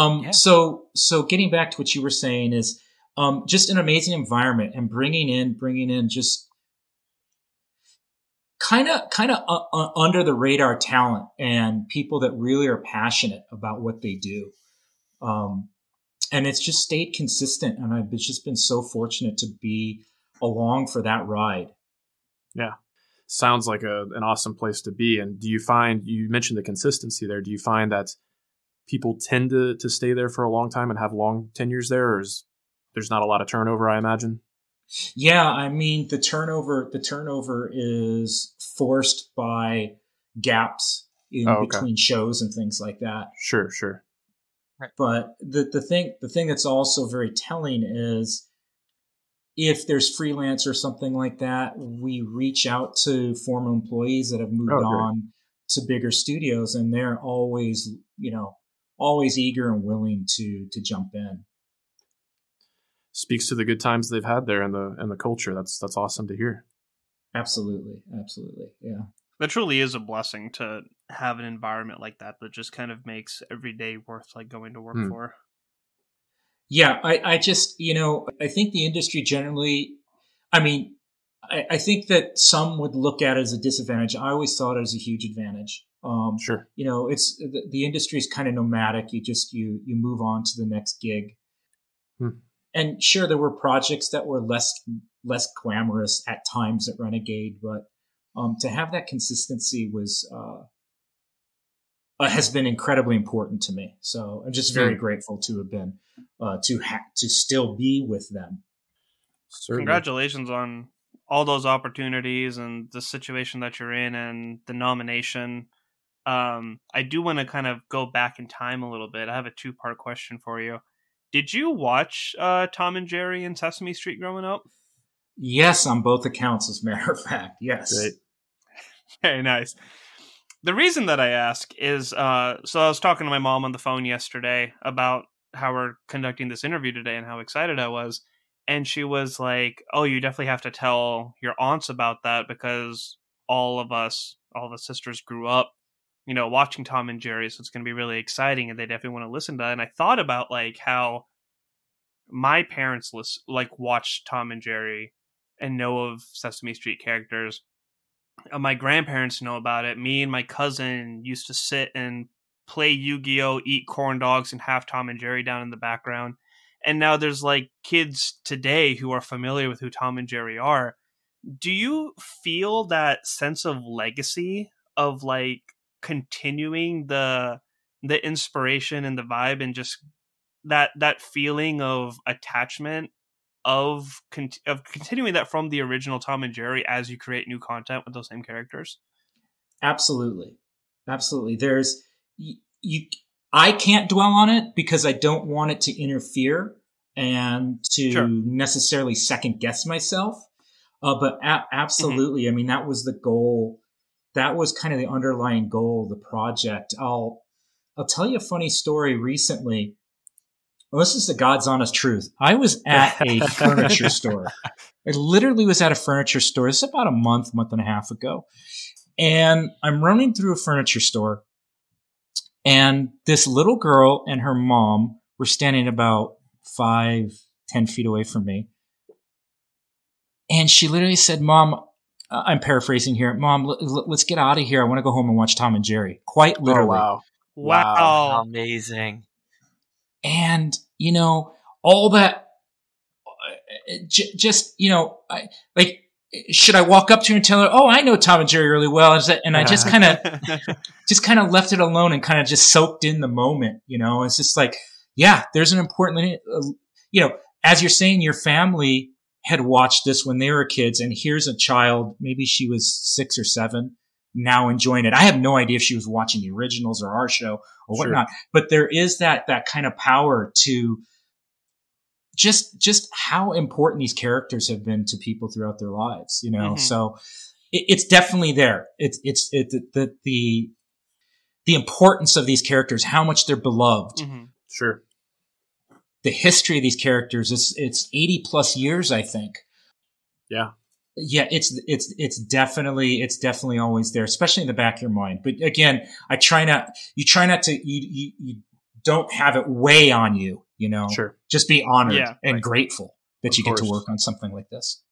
Um, yeah. So so getting back to what you were saying is um, just an amazing environment and bringing in, bringing in just kind of, kind of uh, uh, under the radar talent and people that really are passionate about what they do. Um, and it's just stayed consistent. And I've just been so fortunate to be along for that ride. Yeah. Sounds like a, an awesome place to be. And do you find, you mentioned the consistency there. Do you find that people tend to, to stay there for a long time and have long tenures there? Or is there's not a lot of turnover, I imagine. Yeah, I mean the turnover the turnover is forced by gaps in oh, okay. between shows and things like that. Sure, sure. Right. But the the thing the thing that's also very telling is if there's freelance or something like that, we reach out to former employees that have moved oh, on to bigger studios, and they're always you know always eager and willing to to jump in. Speaks to the good times they've had there and the and the culture. That's that's awesome to hear. Absolutely, absolutely, yeah. That truly is a blessing to have an environment like that that just kind of makes every day worth like going to work hmm. for. Yeah, I, I just you know I think the industry generally, I mean, I, I think that some would look at it as a disadvantage. I always thought it as a huge advantage. Um, sure. You know, it's the, the industry is kind of nomadic. You just you you move on to the next gig. Hmm. And sure, there were projects that were less less glamorous at times at Renegade, but um, to have that consistency was uh, uh, has been incredibly important to me. So I'm just very mm. grateful to have been uh, to ha- to still be with them. Certainly. Congratulations on all those opportunities and the situation that you're in and the nomination. Um, I do want to kind of go back in time a little bit. I have a two part question for you. Did you watch uh, Tom and Jerry and Sesame Street growing up? Yes, on both accounts, as a matter of fact. Yes. Great. Very nice. The reason that I ask is uh, so I was talking to my mom on the phone yesterday about how we're conducting this interview today and how excited I was. And she was like, Oh, you definitely have to tell your aunts about that because all of us, all the sisters grew up, you know, watching Tom and Jerry. So it's going to be really exciting and they definitely want to listen to that. And I thought about like how my parents list, like watched Tom and Jerry and know of Sesame Street characters Uh, my grandparents know about it. Me and my cousin used to sit and play Yu Gi Oh, eat corn dogs, and have Tom and Jerry down in the background. And now there's like kids today who are familiar with who Tom and Jerry are. Do you feel that sense of legacy of like continuing the the inspiration and the vibe and just that that feeling of attachment of con- of continuing that from the original Tom and Jerry as you create new content with those same characters? Absolutely, absolutely. There's you, you I can't dwell on it because I don't want it to interfere and to sure. necessarily second guess myself. Uh, but a- absolutely, mm-hmm. I mean that was the goal. That was kind of the underlying goal of the project. I'll I'll tell you a funny story. Recently, well, this is the God's honest truth. I was at a furniture store. I literally was at a furniture store. This is about a month, month and a half ago. And I'm running through a furniture store. And this little girl and her mom were standing about five, ten feet away from me. And she literally said, Mom, uh, I'm paraphrasing here. Mom, l- l- let's get out of here. I want to go home and watch Tom and Jerry. Quite oh, literally. Oh, wow. Wow. Amazing. And, you know, all that, j- just, you know, I, like, should I walk up to her and tell her, "Oh, I know Tom and Jerry really well," and I just kind of, just kind of left it alone and kind of just soaked in the moment. You know, it's just like, yeah, there's an important, uh, you know, as you're saying, your family had watched this when they were kids, and here's a child, maybe she was six or seven, now enjoying it. I have no idea if she was watching the originals or our show or whatnot, sure. but there is that, that kind of power to just, just how important these characters have been to people throughout their lives, you know? Mm-hmm. So it, it's definitely there. It's, it's, it, the, the, the importance of these characters, how much they're beloved. Mm-hmm. Sure. The history of these characters, it's, it's 80 plus years, I think. Yeah yeah, it's it's it's definitely it's definitely always there, especially in the back of your mind. But again, I try not you try not to you you, you don't have it weigh on you. You know, sure. Just be honored yeah, and right. grateful that of you course. get to work on something like this.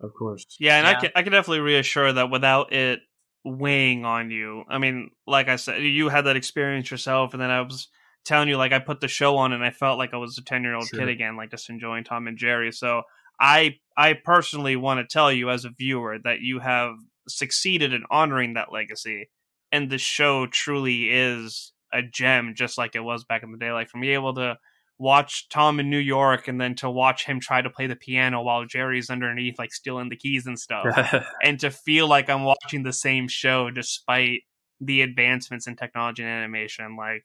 Of course. Yeah, and yeah. I can I can definitely reassure that without it weighing on you. I mean, like I said, you had that experience yourself, and then I was telling you like I put the show on and I felt like I was a ten year old kid again, like just enjoying Tom and Jerry. So I I personally want to tell you as a viewer that you have succeeded in honoring that legacy, and the show truly is a gem, just like it was back in the day. Like from being able to watch Tom in New York and then to watch him try to play the piano while Jerry's underneath, like stealing the keys and stuff, and to feel like I'm watching the same show despite the advancements in technology and animation. Like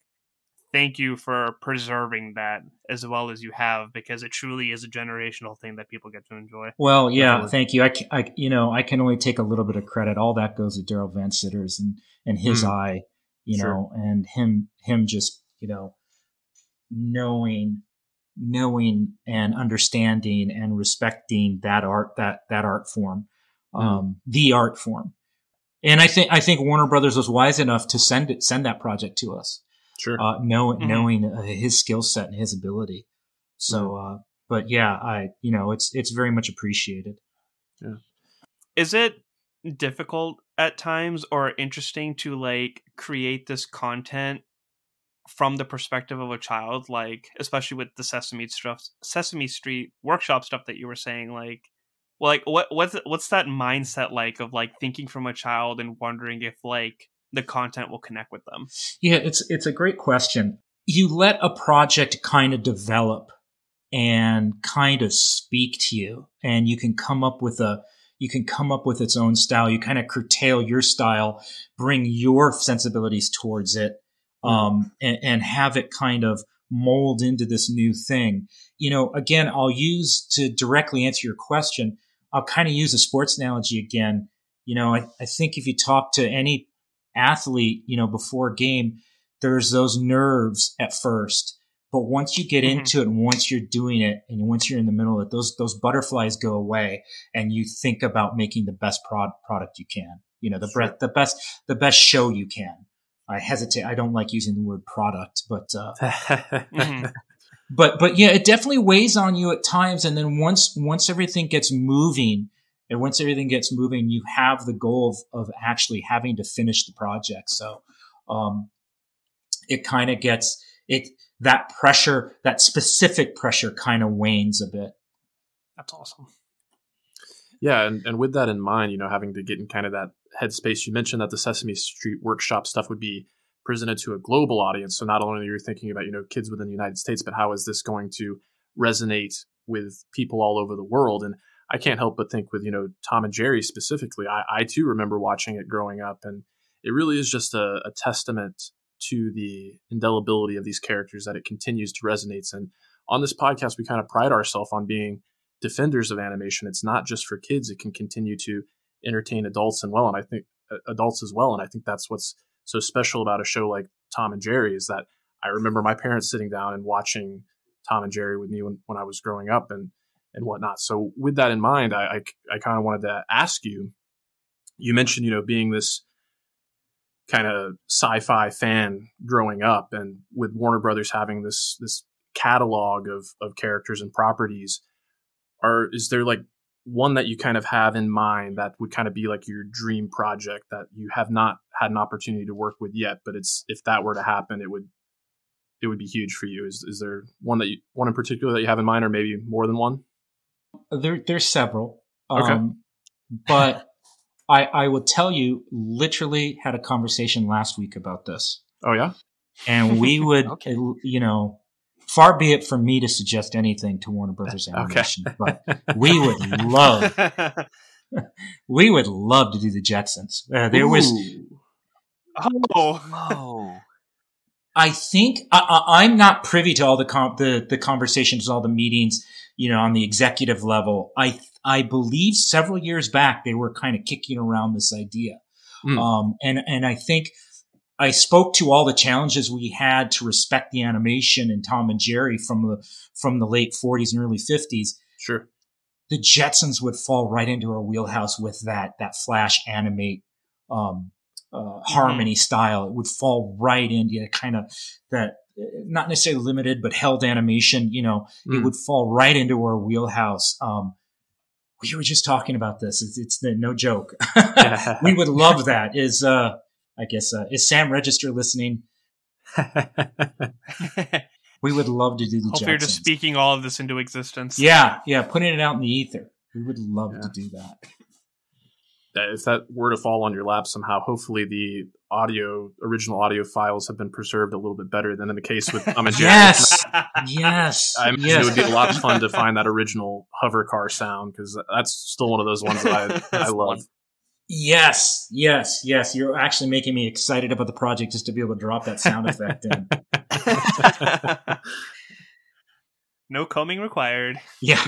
thank you for preserving that as well as you have because it truly is a generational thing that people get to enjoy. Well, yeah, Definitely. thank you. I, I, you know, I can only take a little bit of credit. All that goes to Darrell Van Citters and and his mm. eye, you sure. know, and him him just you know knowing knowing and understanding and respecting that art that that art form mm. um the art form and i think i think warner brothers was wise enough to send it send that project to us sure. uh know, mm-hmm. knowing uh, his skill set and his ability. So uh but yeah i you know it's it's very much appreciated. Yeah. Is it difficult at times or interesting to like create this content from the perspective of a child, like especially with the Sesame stuff, Sesame Street workshop stuff that you were saying, like, well, like what what's what's that mindset like of like thinking from a child and wondering if like the content will connect with them? Yeah, it's it's a great question. You let a project kind of develop and kind of speak to you, and you can come up with a you can come up with its own style. You kind of curtail your style, bring your sensibilities towards it Hmm. um, and, and have it kind of mold into this new thing. You know, again, I'll use to directly answer your question. I'll kind of use a sports analogy again. You know, I, I think if you talk to any athlete, you know, before a game, there's those nerves at first. But once you get mm-hmm. into it and once you're doing it and once you're in the middle of it, those, those butterflies go away and you think about making the best prod, product you can. You know, the, sure. the best, the best show you can. I hesitate. I don't like using the word product, but uh, mm-hmm. but but yeah, it definitely weighs on you at times. And then once once everything gets moving, and once everything gets moving, you have the goal of, of actually having to finish the project. So um, it kind of gets it that pressure, that specific pressure, kind of wanes a bit. That's awesome. Yeah, and, and with that in mind, you know, having to get in kind of that headspace, you mentioned that the Sesame Street workshop stuff would be presented to a global audience. So not only are you thinking about, you know, kids within the United States, but how is this going to resonate with people all over the world? And I can't help but think with, you know, Tom and Jerry specifically, I, I too remember watching it growing up. And it really is just a, a testament to the indelibility of these characters that it continues to resonate. And on this podcast, we kind of pride ourselves on being defenders of animation. It's not just for kids; it can continue to entertain adults and well, and I think uh, adults as well. And I think that's what's so special about a show like Tom and Jerry is that I remember my parents sitting down and watching Tom and Jerry with me when, when I was growing up and and whatnot. So with that in mind, I I, I kind of wanted to ask you. You mentioned you know being this kind of sci-fi fan growing up, and with Warner Brothers having this this catalog of of characters and properties are is there like one that you kind of have in mind that would kind of be like your dream project that you have not had an opportunity to work with yet but it's if that were to happen it would it would be huge for you is is there one that you one in particular that you have in mind or maybe more than one there there's several okay. Um, but i i will tell you literally had a conversation last week about this oh yeah and we would okay. you know far be it from me to suggest anything to Warner Brothers Animation, okay. but we would love, we would love to do the Jetsons. Uh, there Ooh. was, oh, oh. I think I, am not privy to all the, com- the the conversations, all the meetings, you know, on the executive level. I I believe several years back they were kind of kicking around this idea, mm. um, and and I think I spoke to all the challenges we had to respect the animation in Tom and Jerry from the from the late 40s and early 50s. Sure. The Jetsons would fall right into our wheelhouse with that that flash animate um, uh, mm-hmm. harmony style. It would fall right into kind of that not necessarily limited but held animation. You know, mm. it would fall right into our wheelhouse. Um, we were just talking about this. It's, it's no joke. we would love that. Is uh, I guess uh, is Sam Register listening? we would love to do the. Hope you're just speaking all of this into existence. Yeah, yeah, putting it out in the ether. We would love yeah. to do that. If that were to fall on your lap somehow, hopefully the audio, original audio files have been preserved a little bit better than in the case with Tom and Jerry. yes, yes. I imagine yes. it would be a lot of fun to find that original hover car sound because that's still one of those ones that I, I love. Yes, yes, yes. You're actually making me excited about the project just to be able to drop that sound effect in. no combing required. Yeah.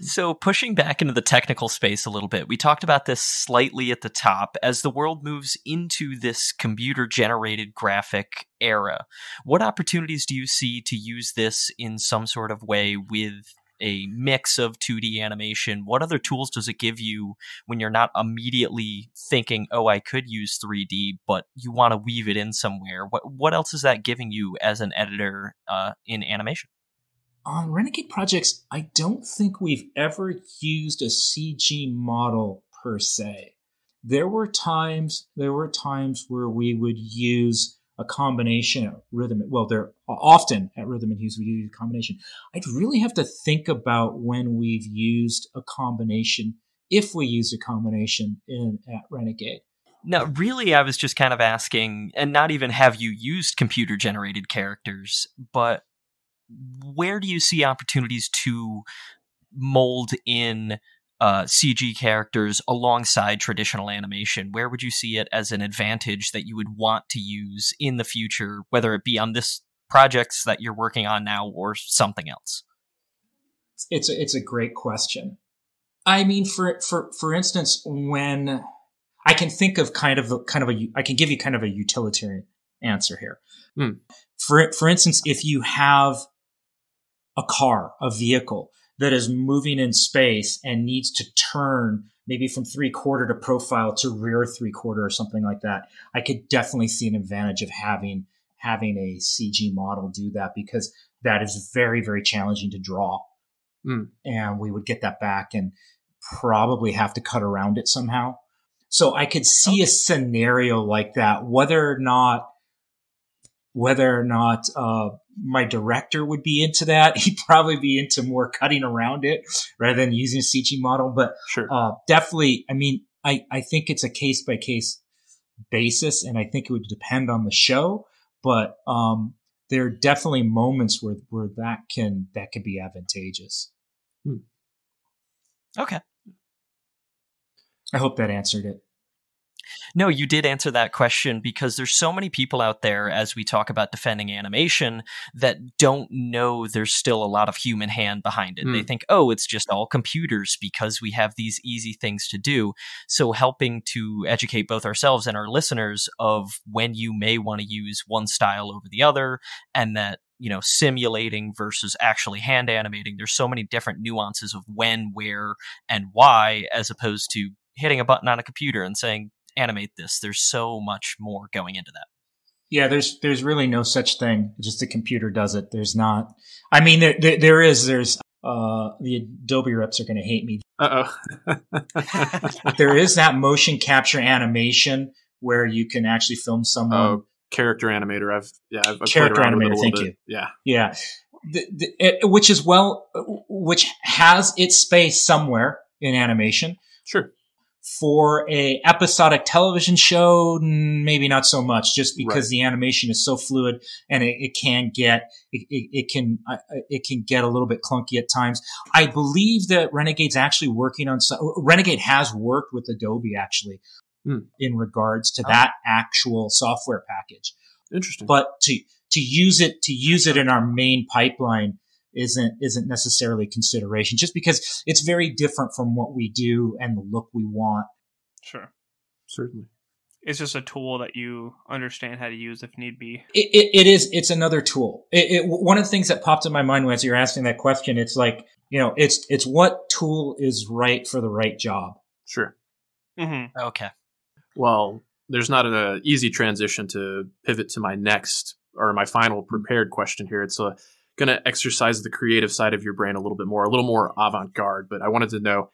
So, pushing back into the technical space a little bit, we talked about this slightly at the top. As the world moves into this computer generated graphic era, what opportunities do you see to use this in some sort of way with a mix of 2D animation? What other tools does it give you when you're not immediately thinking, "Oh, I could use 3D," but you want to weave it in somewhere? What what else is that giving you as an editor uh, in animation? On Renegade projects, I don't think we've ever used a CG model per se. There were times there were times where we would use a combination of rhythm. Well, there often at Rhythm and Hues we use a combination. I'd really have to think about when we've used a combination, if we used a combination in at Renegade. No, really, I was just kind of asking, and not even have you used computer generated characters, but where do you see opportunities to mold in uh, CG characters alongside traditional animation? Where would you see it as an advantage that you would want to use in the future, whether it be on this projects that you're working on now or something else? It's a, it's a great question. I mean, for for for instance, when I can think of kind of the kind of a I can give you kind of a utilitarian answer here. Hmm. For for instance, if you have a car, a vehicle that is moving in space and needs to turn maybe from three quarter to profile to rear three quarter or something like that. I could definitely see an advantage of having having a CG model do that because that is very very challenging to draw, Mm. and we would get that back and probably have to cut around it somehow. So I could see a scenario like that, whether or not whether or not uh, my director would be into that. He'd probably be into more cutting around it rather than using a CG model. But Sure. uh, definitely, I mean, I, I think it's a case by case basis, and I think it would depend on the show. But um, there are definitely moments where where that can that can be advantageous. Okay. I hope that answered it. No, you did answer that question because there's so many people out there as we talk about defending animation that don't know there's still a lot of human hand behind it. They Hmm. think, "Oh, it's just all computers because we have these easy things to do." So helping to educate both ourselves and our listeners of when you may want to use one style over the other and that you know simulating versus actually hand animating there's so many different nuances of when where and why as opposed to hitting a button on a computer and saying animate this. There's so much more going into that. Yeah, there's there's really no such thing. Just the computer does it. There's not. I mean, there there, there is. There's uh the Adobe reps are going to hate me. Uh oh. There is that motion capture animation where you can actually film someone. oh, character animator. I've yeah, I've, I've Character played around with it a animator, thank bit. you. Yeah. Yeah, the, the, it, which is well, which has its space somewhere in animation. Sure. For a episodic television show, mm, maybe not so much, just because Right. the animation is so fluid and it, it can get it, it, it can uh, it can get a little bit clunky at times. I believe that Renegade's actually working on some. Renegade has worked with Adobe actually Hmm. in regards to that actual software package Interesting. but to to use it to use it in our main pipeline isn't isn't necessarily consideration just because it's very different from what we do and the look we want Sure. Certainly. It's just a tool that you understand how to use if need be. it, it, it is it's another tool it, it, one of the things that popped in my mind as you're asking that question it's like you know it's it's what tool is right for the right job Sure. Mm-hmm. Okay. Well, there's not an easy transition to pivot to my next or my final prepared question here. It's uh, going to exercise the creative side of your brain a little bit more, a little more avant garde. But I wanted to know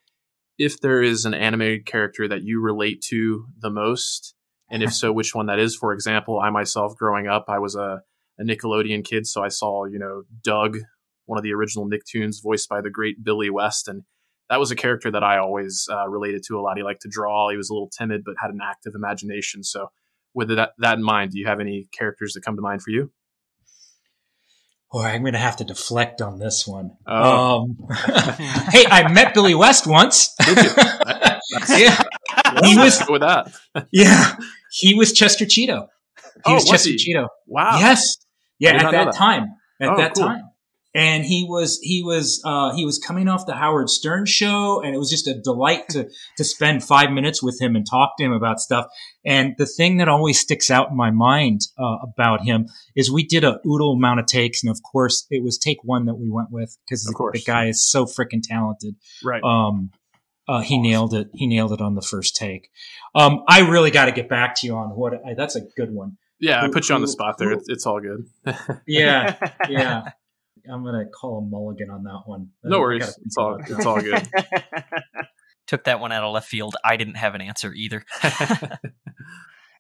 if there is an animated character that you relate to the most, and if so, which one that is. For example, I myself, growing up, I was a, a Nickelodeon kid, so I saw you know Doug, one of the original Nicktoons, voiced by the great Billy West, and that was a character that I always uh, related to a lot. He liked to draw. He was a little timid, but had an active imagination. So, with that, that in mind, do you have any characters that come to mind for you? Boy, I'm going to have to deflect on this one. Oh. Um, hey, I met Billy West once. Yeah, he was with that. Yeah, he was Chester Cheeto. He Oh, was was Chester he? Cheeto. Wow. Yes. Yeah, at that, that. time. At Oh, that cool. time. And he was he was uh, he was coming off the Howard Stern show, and it was just a delight to to spend five minutes with him and talk to him about stuff. And the thing that always sticks out in my mind uh, about him is we did a oodle amount of takes, and of course it was take one that we went with because the, the guy is so freaking talented. Right. Um, uh, he nailed it. He nailed it on the first take. Um, I really got to get back to you on what. I, that's a good one. yeah, I put you on the spot there. who- It's, it's all good. Yeah, yeah. I'm gonna call a mulligan on that one. no worries. It's all it's all good. Took that one out of left field. I didn't have an answer either.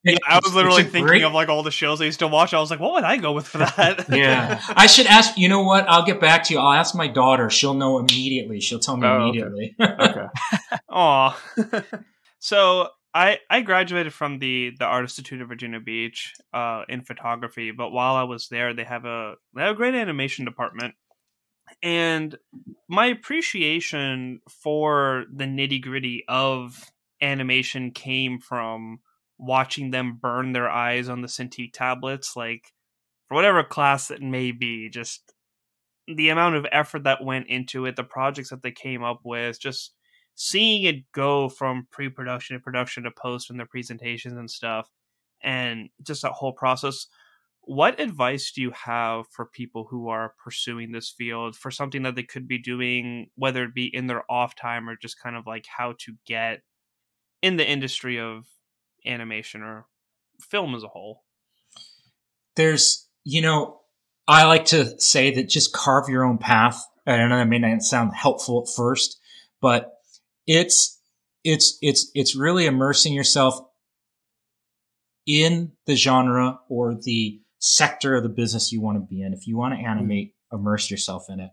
Yeah, I was literally thinking great- of like all the shows I used to watch. I was like, what would I go with for that? Yeah, I should ask. You know what? I'll get back to you. I'll ask my daughter. She'll know immediately. She'll tell me Oh, okay. immediately. okay. Aw. so I I graduated from the the Art Institute of Virginia Beach uh, in photography, but while I was there, they have a they have a great animation department, and my appreciation for the nitty gritty of animation came from watching them burn their eyes on the Cintiq tablets, like for whatever class it may be, just the amount of effort that went into it, the projects that they came up with, just seeing it go from pre-production to production to post and their presentations and stuff and just that whole process what advice do you have for people who are pursuing this field for something that they could be doing whether it be in their off time or just kind of like how to get in the industry of animation or film as a whole There's, you know, I like to say that just carve your own path. I know that may not sound helpful at first, but it's it's it's it's really immersing yourself in the genre or the sector of the business you want to be in. If you want to animate, immerse yourself in it.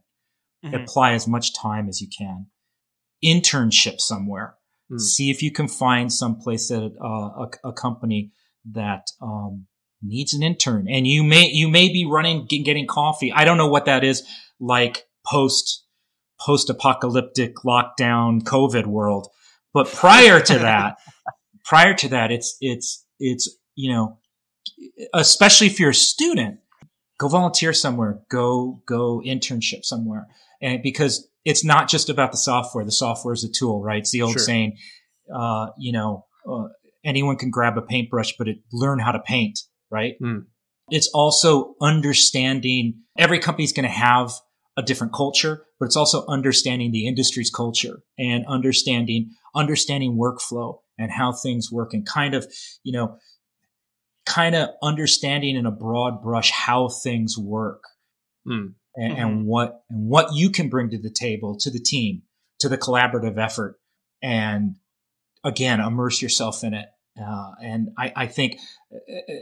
Mhm. Apply as much time as you can. Internship somewhere. Hmm. See if you can find some place that uh, a, a company that um, needs an intern, and you may you may be running getting coffee. I don't know what that is like post post apocalyptic lockdown COVID world, but prior to that, prior to that, it's it's it's you know, especially if you're a student, go volunteer somewhere, go go internship somewhere, and because it's not just about the software. The software is a tool, right? It's the old Sure. saying, uh, you know, uh, anyone can grab a paintbrush, but it, learn how to paint, right? Hmm. It's also understanding every company's going to have a different culture, but it's also understanding the industry's culture and understanding understanding workflow and how things work and kind of, you know, kind of understanding in a broad brush how things work. Hmm. and, and what and what you can bring to the table to the team to the collaborative effort and again immerse yourself in it uh, and I, I think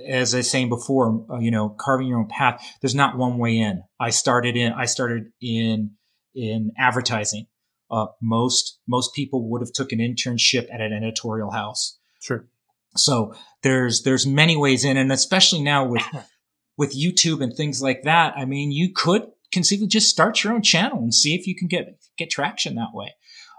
as i was saying before uh, you know carving your own path there's not one way in i started in i started in in advertising uh, most most people would have took an internship at an editorial house Sure. so there's there's many ways in, and especially now with with YouTube and things like that. I mean, you could conceivably just start your own channel and see if you can get get traction that way,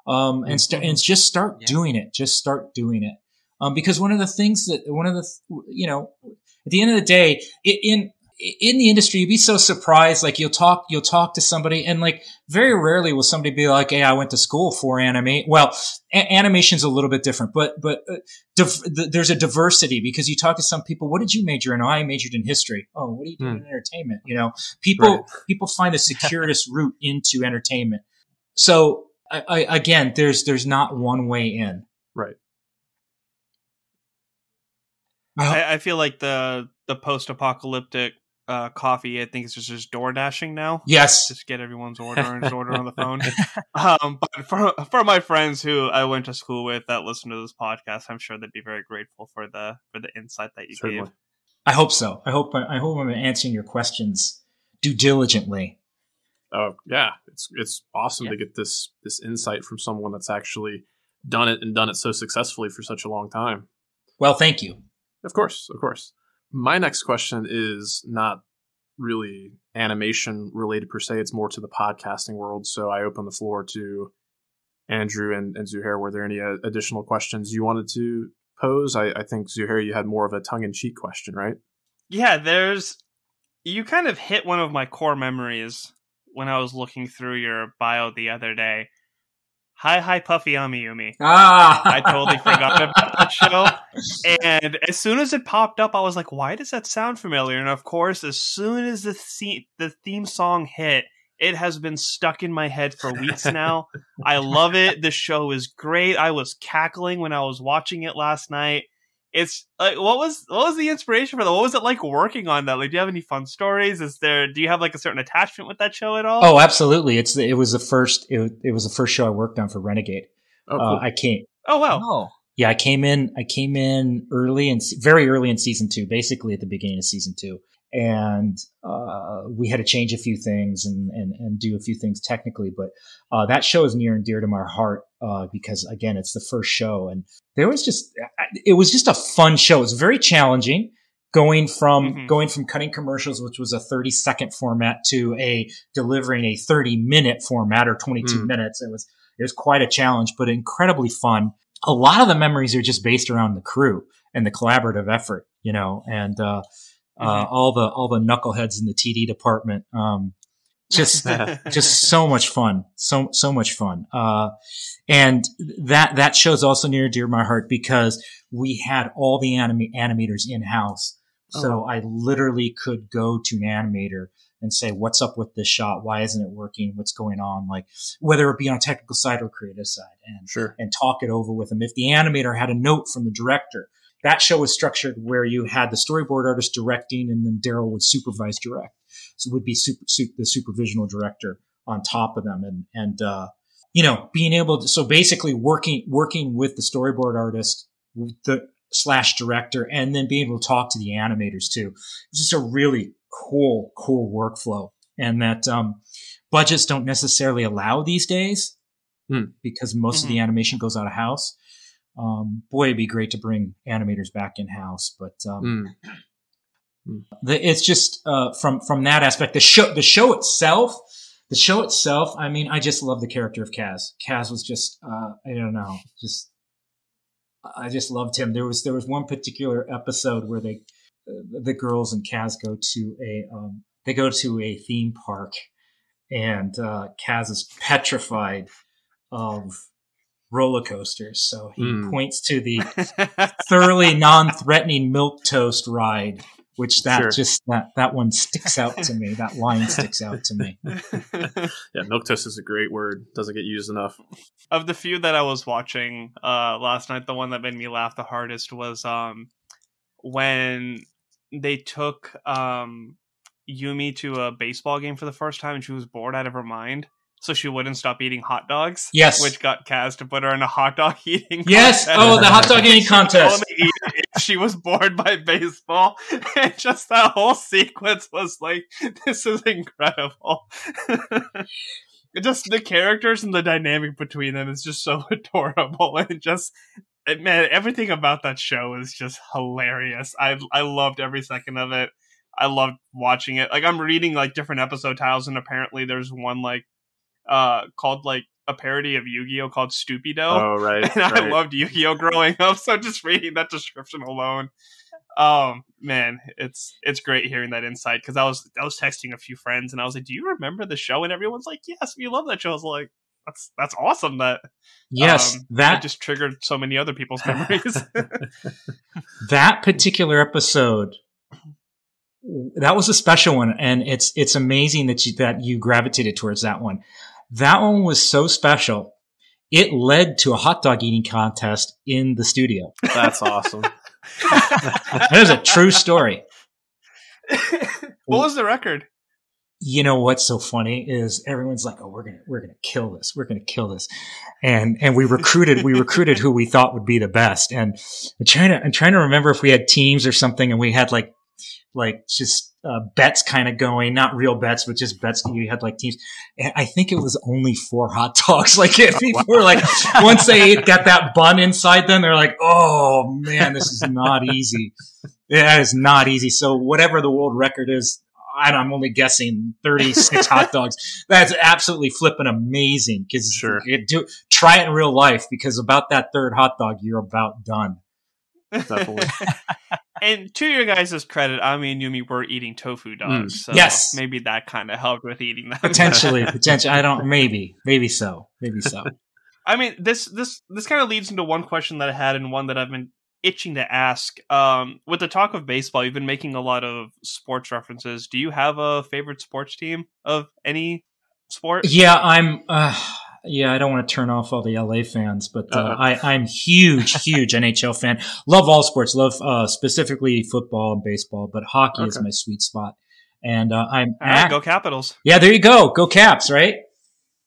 um, and st- and just start Yeah. doing it. Just start doing it, um, because one of the things that one of the you know at the end of the day i in in the industry you'd be so surprised like you'll talk you'll talk to somebody and like very rarely will somebody be like hey i went to school for animate well a- animation's a little bit different but but uh, div- th- there's a diversity because you talk to some people what did you major in? Oh, i majored in history. Oh what are you doing in entertainment? You know people Right. people find a circuitous route into entertainment. So I, I, again there's there's not one way in. Right. I, I feel like the the post apocalyptic uh, coffee. I think it's just just door dashing now. yes Just get everyone's order and just order on the phone. Um, but for for my friends who I went to school with that listen to this podcast, I'm sure they'd be very grateful for the for the insight that you Certainly. gave. i hope so i hope i hope i'm answering your questions do diligently Oh yeah, it's it's awesome Yeah. to get this this insight from someone that's actually done it and done it so successfully for such a long time. well thank you Of course, of course. My next question is not really animation related per se. It's more to the podcasting world. So I open the floor to Andrew and, and Zuhair. Were there any uh, additional questions you wanted to pose? I, I think Zuhair, you had more of a tongue in cheek question, right? yeah, there's you kind of hit one of my core memories when I was looking through your bio the other day. Hi, hi, Puffy Ami Yumi. Ah, I totally forgot about that show. And as soon as it popped up, I was like, why does that sound familiar? And of course, as soon as the, the-, the theme song hit, it has been stuck in my head for weeks now. I love it. The show is great. I was cackling when I was watching it last night it's like what was what was the inspiration for that? What was it like working on that? Like, do you have any fun stories? Is there do you have like a certain attachment with that show at all? Oh, absolutely. It's it was the first it, it was the first show I worked on for Renegade. Oh, uh, cool. uh, I came. Oh wow. Oh. Yeah, I came in. I came in early and very early in season two, basically at the beginning of season two, and uh, we had to change a few things and, and and do a few things technically. But uh, that show is near and dear to my heart uh, because again, it's the first show, and there was just it was just a fun show. It was very challenging going from mm-hmm. going from cutting commercials, which was a thirty second format, to a delivering a thirty minute format or twenty two mm. minutes. It was it was quite a challenge, but incredibly fun. A lot of the memories are just based around the crew and the collaborative effort, you know, and uh, uh, mm-hmm. all the all the knuckleheads in the TD department. Um, just just so much fun, so so much fun. Uh, and that that show's also near dear my heart because we had all the anim- animators in house. So oh. I literally could go to an animator and say, what's up with this shot? Why isn't it working? What's going on? Like whether it be on technical side or creative side and, sure. and talk it over with them. If the animator had a note from the director, that show was structured where you had the storyboard artist directing and then Darrell would supervise direct. So it would be super, super, the supervisional director on top of them. And, and, uh, you know, being able to, so basically working, working with the storyboard artist, the slash director, and then being able to talk to the animators too. It's just a really cool, cool workflow. And that, um, budgets don't necessarily allow these days mm. because most mm-hmm. of the mm-hmm. animation goes out of house. Um, boy, it'd be great to bring animators back in house, but, um, mm. The, it's just, uh, from, from that aspect, the show, the show itself, the show itself, I mean, I just love the character of Kaz. Kaz was just, uh, I don't know, just, I just loved him. There was, there was one particular episode where they, the girls and Kaz go to a, um, they go to a theme park and, uh, Kaz is petrified of roller coasters. So he mm. points to the thoroughly non-threatening milk toast ride which that sure. just that that one sticks out to me. That line sticks out to me. yeah, milk toast is a great word. Doesn't get used enough. Of the few that I was watching uh, last night, the one that made me laugh the hardest was um, when they took um, Yumi to a baseball game for the first time, and she was bored out of her mind so she wouldn't stop eating hot dogs. Yes, which got Kaz to put her in a hot dog eating. Yes, contest. oh, the hot dog eating contest. she was bored by baseball, and just that whole sequence was like, this is incredible. just the characters and the dynamic between them is just so adorable, and just man, everything about that show is just hilarious. I I loved every second of it. I loved watching it. Like I'm reading like different episode titles, and apparently there's one like uh called like a parody of Yu-Gi-Oh called Stupid Oh right. And right. I loved Yu-Gi-Oh growing up, so just reading that description alone. Um man, it's it's great hearing that insight because I was I was texting a few friends and I was like, "Do you remember the show?" And everyone's like, "Yes, we love that show." I was like, "That's that's awesome." That yes, um, that just triggered so many other people's memories. that particular episode that was a special one and it's it's amazing that you that you gravitated towards that one that one was so special. It led to a hot dog eating contest in the studio. That's awesome. that is a true story. what was the record? You know what's so funny is everyone's like, "Oh, we're gonna we're gonna kill this. We're gonna kill this," and and we recruited we recruited who we thought would be the best. And I'm trying to I'm trying to remember if we had teams or something, and we had like like just uh, bets kind of going, not real bets, but just bets. You had like teams. And I think it was only four hot dogs. Like if people were like, once they got that bun inside them, they're like, oh man, this is not easy. That is not easy. So whatever the world record is, I'm only guessing 36 hot dogs. That's absolutely flipping amazing. Cause sure. do, try it in real life because about that third hot dog, you're about done. Definitely. and to your guys' credit, Ami and Yumi were eating tofu dogs. Mm. So Yes. maybe that kind of helped with eating that. Potentially, potentially. I don't. Maybe, maybe so. Maybe so. I mean, this this this kind of leads into one question that I had and one that I've been itching to ask. Um, with the talk of baseball, you've been making a lot of sports references. Do you have a favorite sports team of any sport? Yeah, I'm. Uh, yeah, I don't want to turn off all the LA fans, but uh, Uh-huh. I, I'm huge, huge NHL fan. Love all sports. Love uh, specifically football and baseball, but hockey is my sweet spot. And uh, I'm. All right, ac- go Capitals! yeah, there you go. Go Caps, right?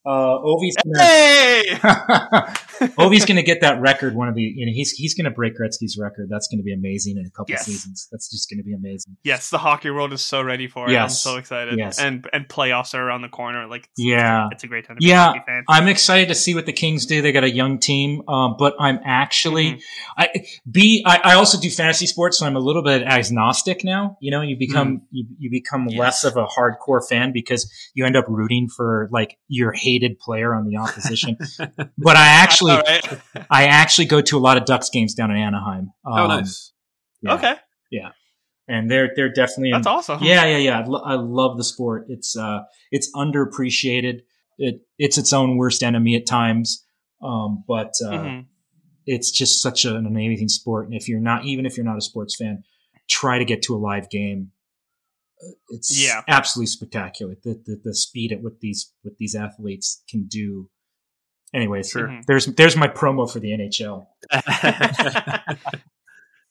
Uh, Ovi's gonna, Hey! Ovi's gonna get that record. One of the, you know, he's he's gonna break Gretzky's record. That's gonna be amazing in a couple Yes. seasons. That's just gonna be amazing. yes, the hockey world is so ready for it. I'm so excited. Yes. And and playoffs are around the corner. Like, it's, Yeah. it's a great time to be Yeah. I'm excited to see what the Kings do. They got a young team, um, but I'm actually, Mhm. I B. I, I also do fantasy sports, so I'm a little bit agnostic now. You know, you become you, you become Yes. less of a hardcore fan because you end up rooting for like your hated player on the opposition. but I actually, Right. I actually go to a lot of Ducks games down in Anaheim. oh, Um, nice. yeah. Okay, Yeah. and they're they're definitely that's awesome. yeah, yeah, yeah. I, lo- I love the sport. It's uh, it's underappreciated. It it's its own worst enemy at times. Um, but uh, Mhm. it's just such an amazing sport. And if you're not, even if you're not a sports fan, try to get to a live game. Uh, It's Yeah. absolutely spectacular. The, the the speed at what these what these athletes can do. Anyways, Sure. There's there's my promo for the NHL.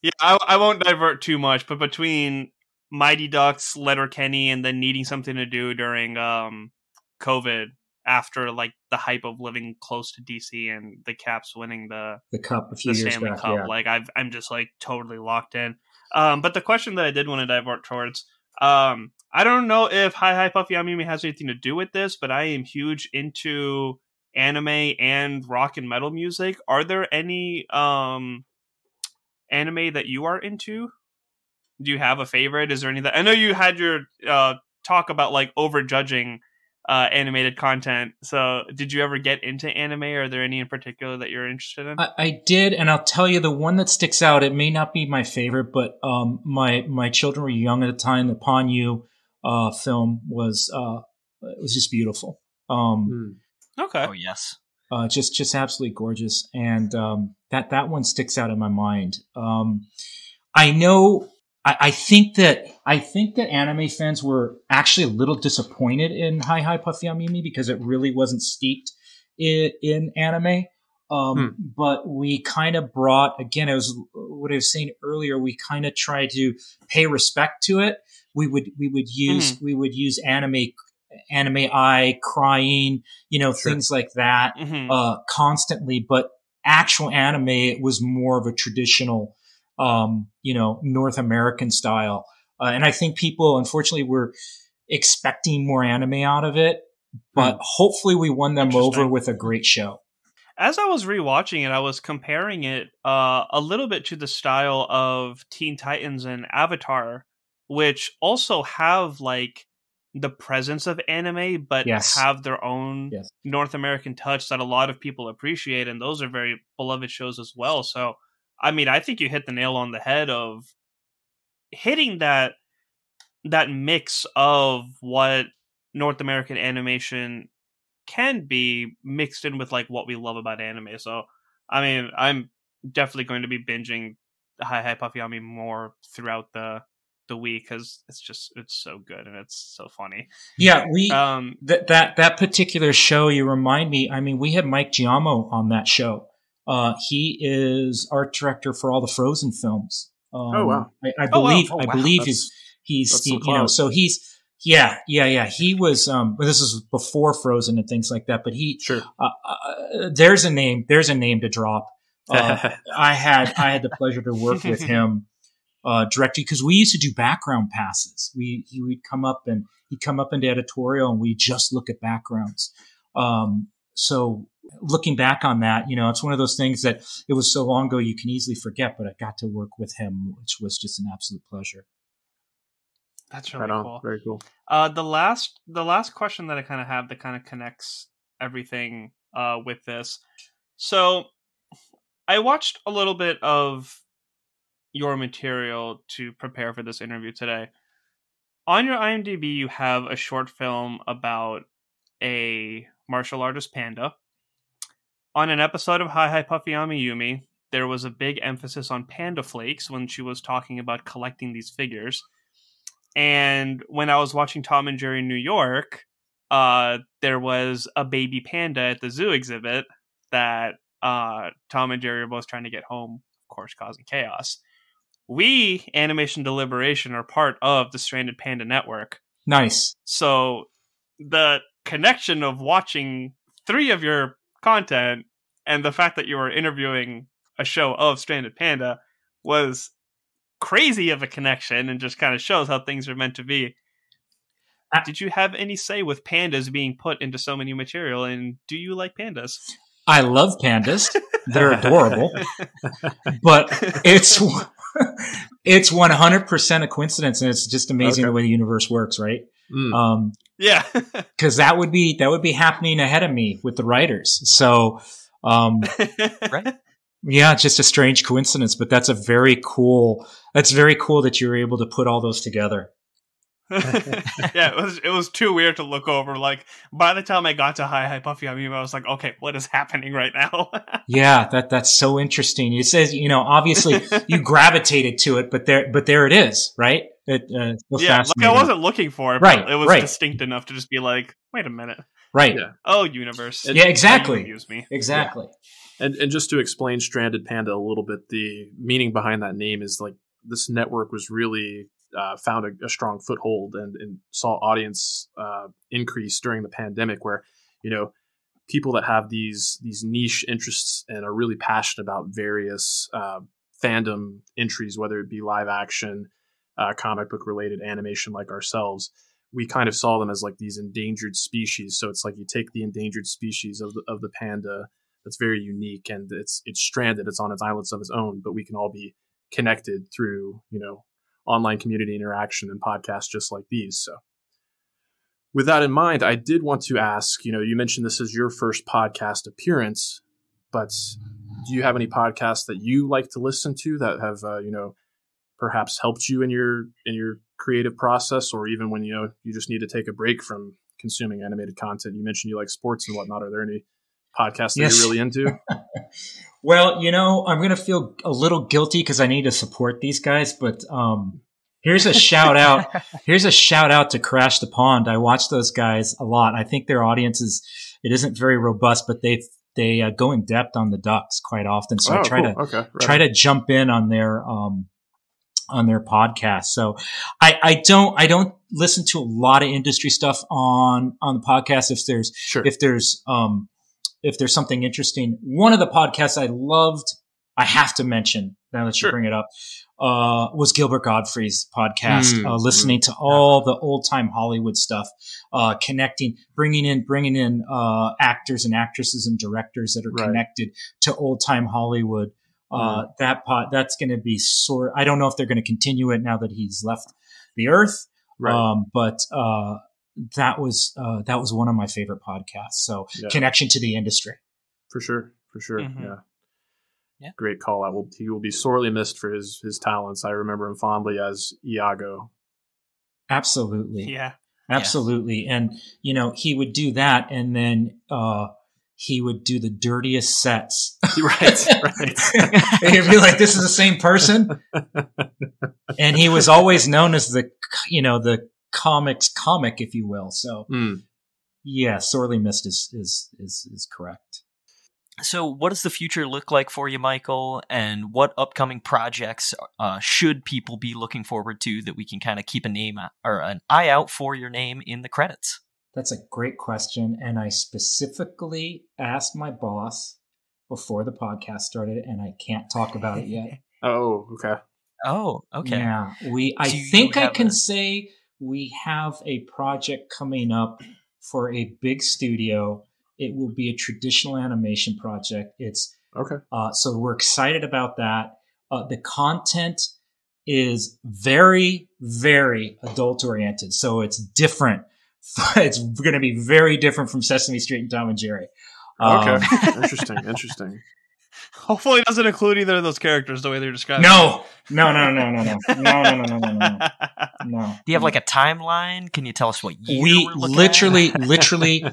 yeah, I, I won't divert too much, but between Mighty Ducks, Letterkenny, and then needing something to do during um COVID after like the hype of living close to DC and the Caps winning the The cup a few the years Stanley back. Cup, Yeah. like I've I'm just like totally locked in. Um, but the question that I did want to divert towards, um, I don't know if Hi Hi Puffy Ami Yumi has anything to do with this, but I am huge into anime and rock and metal music. Are there any um anime that you are into? Do you have a favorite? Is there any that I know you had your uh talk about like over judging uh animated content. So did you ever get into anime? Are there any in particular that you're interested in? I, I did, and I'll tell you the one that sticks out. It may not be my favorite, but um, my my children were young at the time. The Ponyo uh, film was uh, it was just beautiful. Um, Hmm. Okay. Oh yes. uh, just just absolutely gorgeous, and um, that that one sticks out in my mind. Um, I know. I, I think that I think that anime fans were actually a little disappointed in Hi Hi Puffy Ami Yumi because it really wasn't steeped in, in anime. Um, But we kind of brought again. It was what I was saying earlier. We kind of tried to pay respect to it. We would we would use we would use anime anime eye crying, you know, Sure. things like that hmm uh, constantly, but actual anime it was more of a traditional, um, you know, North American style. Uh, and I think people, unfortunately, were expecting more anime out of it, but hopefully we won them over with a great show. As I was rewatching it, I was comparing it uh, a little bit to the style of Teen Titans and Avatar, which also have like the presence of anime, but Yes. have their own Yes. North American touch that a lot of people appreciate, and those are very beloved shows as well. So, I mean, I think you hit the nail on the head of hitting that that mix of what North American animation can be mixed in with like what we love about anime. So, I mean, I'm definitely going to be binging Hi Hi Puffy Ami more throughout the the week because it's just it's so good and it's so funny. Yeah, we Um, that that that particular show. You remind me. I mean, we had Mike Giaimo on that show. Uh, he is art director for all the Frozen films. Um, Oh, wow. I, I Oh, wow. believe Oh, I believe That's- he's he's that's you know so he's yeah yeah yeah he was um but this is before Frozen and things like that. But he Sure. uh, uh, there's a name there's a name to drop. Uh, I had I had the pleasure to work with him uh, directly because we used to do background passes. We he would come up and he'd come up into editorial and we just look at backgrounds. Um, so looking back on that, you know, it's one of those things that it was so long ago you can easily forget. But I got to work with him, which was just an absolute pleasure. that's really right cool. Very cool. Uh, the last the last question that I kind of have that kind of connects everything uh, with this. So, I watched a little bit of your material to prepare for this interview today. On your IMDb, you have a short film about a martial artist panda. On an episode of Hi Hi Puffy Ami Yumi, there was a big emphasis on panda flakes when she was talking about collecting these figures. And when I was watching Tom and Jerry in New York, uh, there was a baby panda at the zoo exhibit that uh, Tom and Jerry are both trying to get home, of course, causing chaos. We, Animation Deliberation, are part of the Stranded Panda Network. Nice. So the connection of watching three of your content and the fact that you were interviewing a show of Stranded Panda was crazy of a connection and just kind of shows how things are meant to be. Did you have any say with pandas being put into so many material and do you like pandas? I love pandas. They're adorable. but it's it's 100% a coincidence and it's just amazing Okay. the way the universe works, right? Mm. Um Yeah. cuz that would be that would be happening ahead of me with the writers. So um Right? yeah, it's just a strange coincidence, but that's a very cool that's very cool that you were able to put all those together. Yeah, it was it was too weird to look over. Like by the time I got to Hi Hi Puffy, I mean, I was like, okay, what is happening right now? Yeah, that that's so interesting. It says, you know, obviously you gravitated to it, but there but there it is, right? It, uh, so yeah, like I wasn't looking for it, Right, but it was right. distinct enough to just be like, wait a minute, right. Yeah. oh universe, Yeah, exactly. Use me. Exactly. And and just to explain Stranded Panda a little bit, the meaning behind that name is like this network was really uh, found a, a strong foothold and, and saw audience uh, increase during the pandemic, where you know people that have these these niche interests and are really passionate about various uh, fandom entries, whether it be live action, uh, comic book related animation, like ourselves. We kind of saw them as like these endangered species. So it's like you take the endangered species of the, of the panda, that's very unique and it's it's stranded it's on its islets of its own but we can all be connected through you know online community interaction and podcasts just like these so. With that in mind i did want to ask you know you mentioned this is your first podcast appearance but do you have any podcasts that you like to listen to that have uh, you know perhaps helped you in your in your creative process or even when you know you just need to take a break from consuming animated content? You mentioned you like sports and whatnot. Are there any podcasts that Yes. you're really into Well, you know, I'm going to feel a little guilty because I need to support these guys, but um, here's a shout out. Here's a shout out to Crash the Pond. I watch those guys a lot. I think their audience is it isn't very robust, but they they uh, go in depth on the Ducks quite often. So I Oh, try cool. to okay right. try to jump in on their um on their podcast. So I I don't I don't listen to a lot of industry stuff on on the podcast if there's sure if there's um if there's something interesting. One of the podcasts I loved, I have to mention now that you Sure. bring it up, uh, was Gilbert Gottfried's podcast. Mm, uh, listening to all the old time Hollywood stuff, uh, connecting, bringing in, bringing in uh, actors and actresses and directors that are Right. connected to old time Hollywood. Uh, that pot, that's going to be sort. I don't know if they're going to continue it now that he's left the earth. right Um, but uh, that was uh, that was one of my favorite podcasts. So Yeah. connection to the industry. for sure for sure Mhm. yeah Yeah. great call out will he will be sorely missed for his his talents i remember him fondly as iago Absolutely, Yeah. absolutely. And you know he would do that, and then uh, he would do the dirtiest sets. right right and you'd be like, "This is the same person." and he was always known as the you know the comics comic, if you will. So Mm. yeah, sorely missed is is is, is correct. So, what does the future look like for you, Michael? And what upcoming projects uh, should people be looking forward to that we can kind of keep a name or an eye out for your name in the credits? That's a great question. And I specifically asked my boss before the podcast started, and I can't talk about it yet. oh okay Oh, okay. Yeah. We I think I can a- say we have a project coming up for a big studio. It will be a traditional animation project. It's okay uh, so we're excited about that. Uh, the content is very, very adult oriented. So it's different. it's going to be very different from Sesame Street and Tom and Jerry. Um, okay interesting interesting Hopefully, it doesn't include either of those characters the way they're describing. No, no, no, no, no, no, no, no, no, no, no, no, no. Do you have like a timeline? Can you tell us what year we we're literally, at? literally,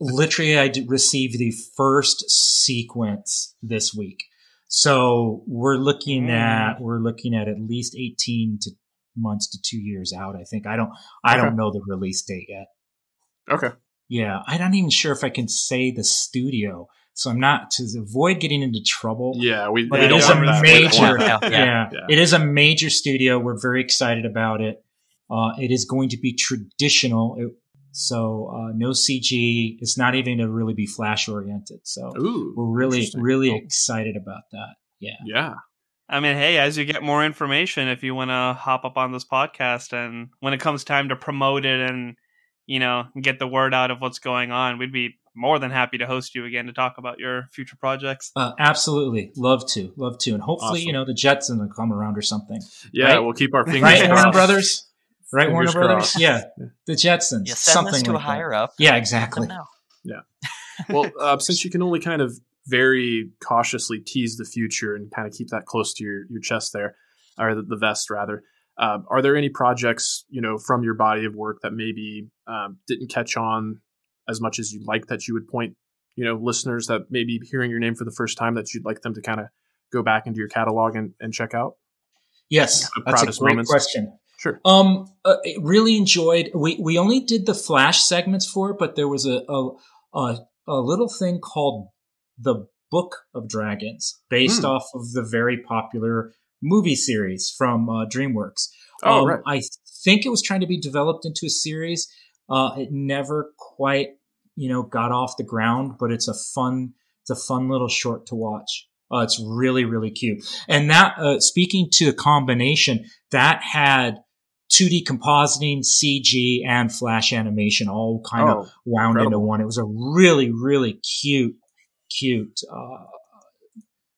literally, I received the first sequence this week. So we're looking Mm. at we're looking at at least eighteen to months to two years out. I think I don't I Okay. don't know the release date yet. Okay. Yeah, I'm not even sure if I can say the studio. So I'm not to avoid getting into trouble. Yeah, we. But we it don't is a that. major, Yeah, yeah, yeah. Yeah. it is a major studio. We're very excited about it. Uh, it is going to be traditional, It- so uh, no CG. It's not even to really be flash oriented. So Ooh, we're really, really Oh, excited about that. Yeah. Yeah. I mean, hey, as you get more information, if you want to hop up on this podcast, and when it comes time to promote it and you know get the word out of what's going on, we'd be more than happy to host you again to talk about your future projects. Uh, absolutely, love to, love to, and hopefully, Awesome. you know, the Jetsons will come around or something. Yeah, Right? we'll keep our fingers Right, crossed. Warner Brothers. Right, Fingers Warner Brothers. Yeah, the Jetsons. Yeah, send something this to like a higher that. up. Yeah, exactly. Yeah. well, uh, since you can only kind of very cautiously tease the future and kind of keep that close to your, your chest there, or the, the vest rather, uh, are there any projects you know from your body of work that maybe um, didn't catch on as much as you'd like that you would point you know listeners that may be hearing your name for the first time that you'd like them to kind of go back into your catalog and, and check out? Yes, that's a great moments. question. Sure. Um, uh, really enjoyed. We we only did the flash segments for it, but there was a a a, a little thing called the Book of Dragons, based Hmm. off of the very popular movie series from uh, DreamWorks. Oh, Um, right. I think it was trying to be developed into a series. Uh, it never quite, you know, got off the ground, but it's a fun, it's a fun little short to watch. Uh, it's really, really cute. And that, uh, speaking to the combination, that had 2D compositing, CG, and flash animation all kind of Oh, wound into one. It was a really, really cute, cute, uh,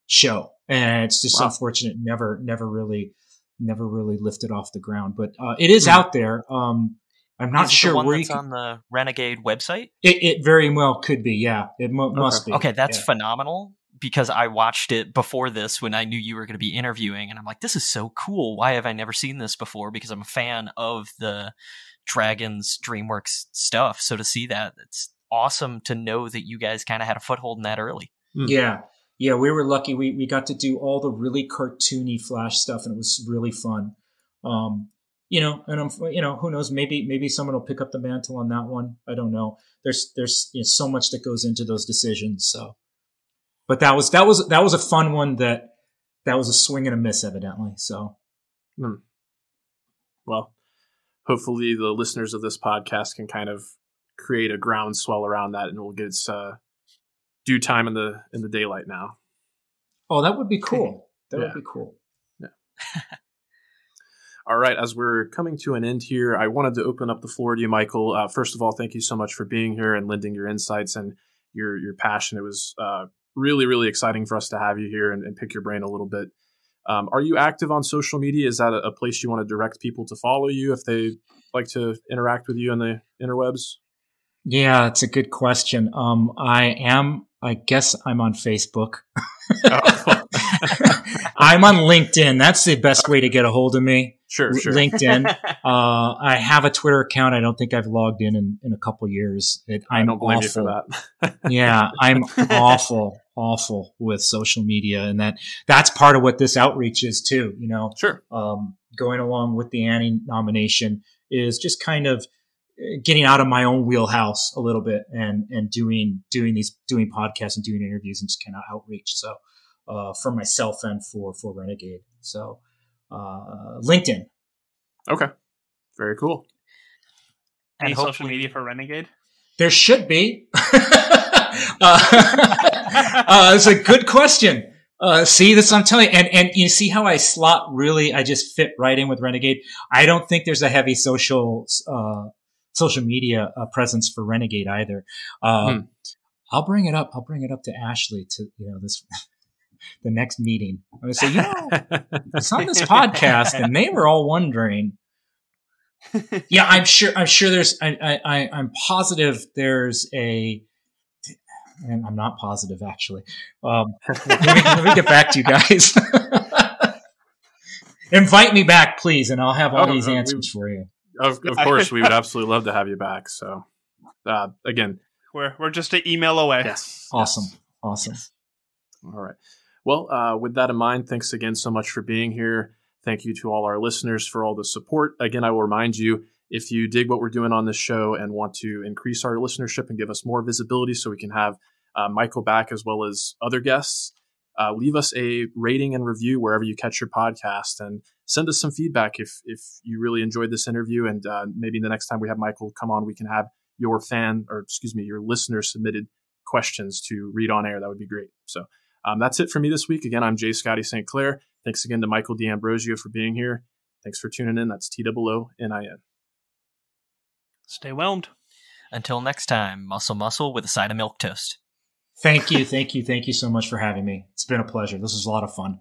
show. And it's just Wow. unfortunate. Never, never really, never really lifted off the ground, but, uh, it is Hmm. out there. Um, I'm not Is it sure the one where you that's can, on the Renegade website. it, it very well could be. Yeah, it mu- must be. Okay, that's Yeah. phenomenal because I watched it before this when I knew you were going to be interviewing, and I'm like, this is so cool. Why have I never seen this before? Because I'm a fan of the Dragons DreamWorks stuff. So to see that, it's awesome to know that you guys kind of had a foothold in that early. Yeah. Yeah, we were lucky. We we got to do all the really cartoony flash stuff and it was really fun. Um, you know, and I'm you know, who knows, maybe maybe someone will pick up the mantle on that one. I don't know. There's there's you know, so much that goes into those decisions, so but that was that was that was a fun one that that was a swing and a miss evidently. So well, hopefully the listeners of this podcast can kind of create a groundswell around that, and we'll get its uh, due time in the in the daylight now. Oh, that would be cool. That Yeah. would be cool. All right, as we're coming to an end here, I wanted to open up the floor to you, Michael. Uh, first of all, thank you so much for being here and lending your insights and your your passion. It was uh, really really exciting for us to have you here and, and pick your brain a little bit. Um, are you active on social media? Is that a, a place you want to direct people to follow you if they like to interact with you on the interwebs? Yeah, it's a good question. Um, I am. I guess I'm on Facebook. Oh. I'm on LinkedIn. That's the best way to get a hold of me. Sure, sure. LinkedIn. Uh, I have a Twitter account. I don't think I've logged in in, in a couple years. It, I I'm don't blame awful. you for that. yeah, I'm awful, awful with social media, and that that's part of what this outreach is too. You know, sure. um, going along with the Annie nomination is just kind of uh, getting out of my own wheelhouse a little bit and and doing doing these doing podcasts and doing interviews and just kind of outreach. So uh, for myself and for for Renegade. So uh, LinkedIn. Okay. Very cool. Any And social media for Renegade? There should be. uh, uh, it's a good question. Uh, see, this I'm telling you, and and you see how I slot really, I just fit right in with Renegade. I don't think there's a heavy social uh, social media uh, presence for Renegade either. Uh, Hmm. I'll bring it up. I'll bring it up to Ashley to you know this the next meeting. I'm gonna say, you know, it's on this podcast, and they were all wondering. Yeah, I'm sure. I'm sure there's. I, I, I I'm positive there's a. and I'm not positive actually. Um, let, me, let me get back to you guys. Invite me back, please, and I'll have all Oh, these uh, we- answers for you. Of, of course, we would absolutely love to have you back. So, uh, again, We're we're just an email away. yes, Awesome, yes. awesome. All right. Well, uh, with that in mind, thanks again so much for being here. Thank you to all our listeners for all the support. Again, I will remind you if you dig what we're doing on this show and want to increase our listenership and give us more visibility so we can have uh, Michael back as well as other guests, uh, leave us a rating and review wherever you catch your podcast and send us some feedback if, if you really enjoyed this interview. And uh, maybe the next time we have Michael come on, we can have your fan or excuse me, your listener submitted questions to read on air. That would be great. So, um, that's it for me this week. Again, I'm Jay Scotty St. Clair. Thanks again to Michael D'Ambrosio for being here. Thanks for tuning in. That's T O O N I N. Stay whelmed. Until next time, muscle muscle with a side of milk toast. Thank you, thank you, thank you so much for having me. It's been a pleasure. This was a lot of fun.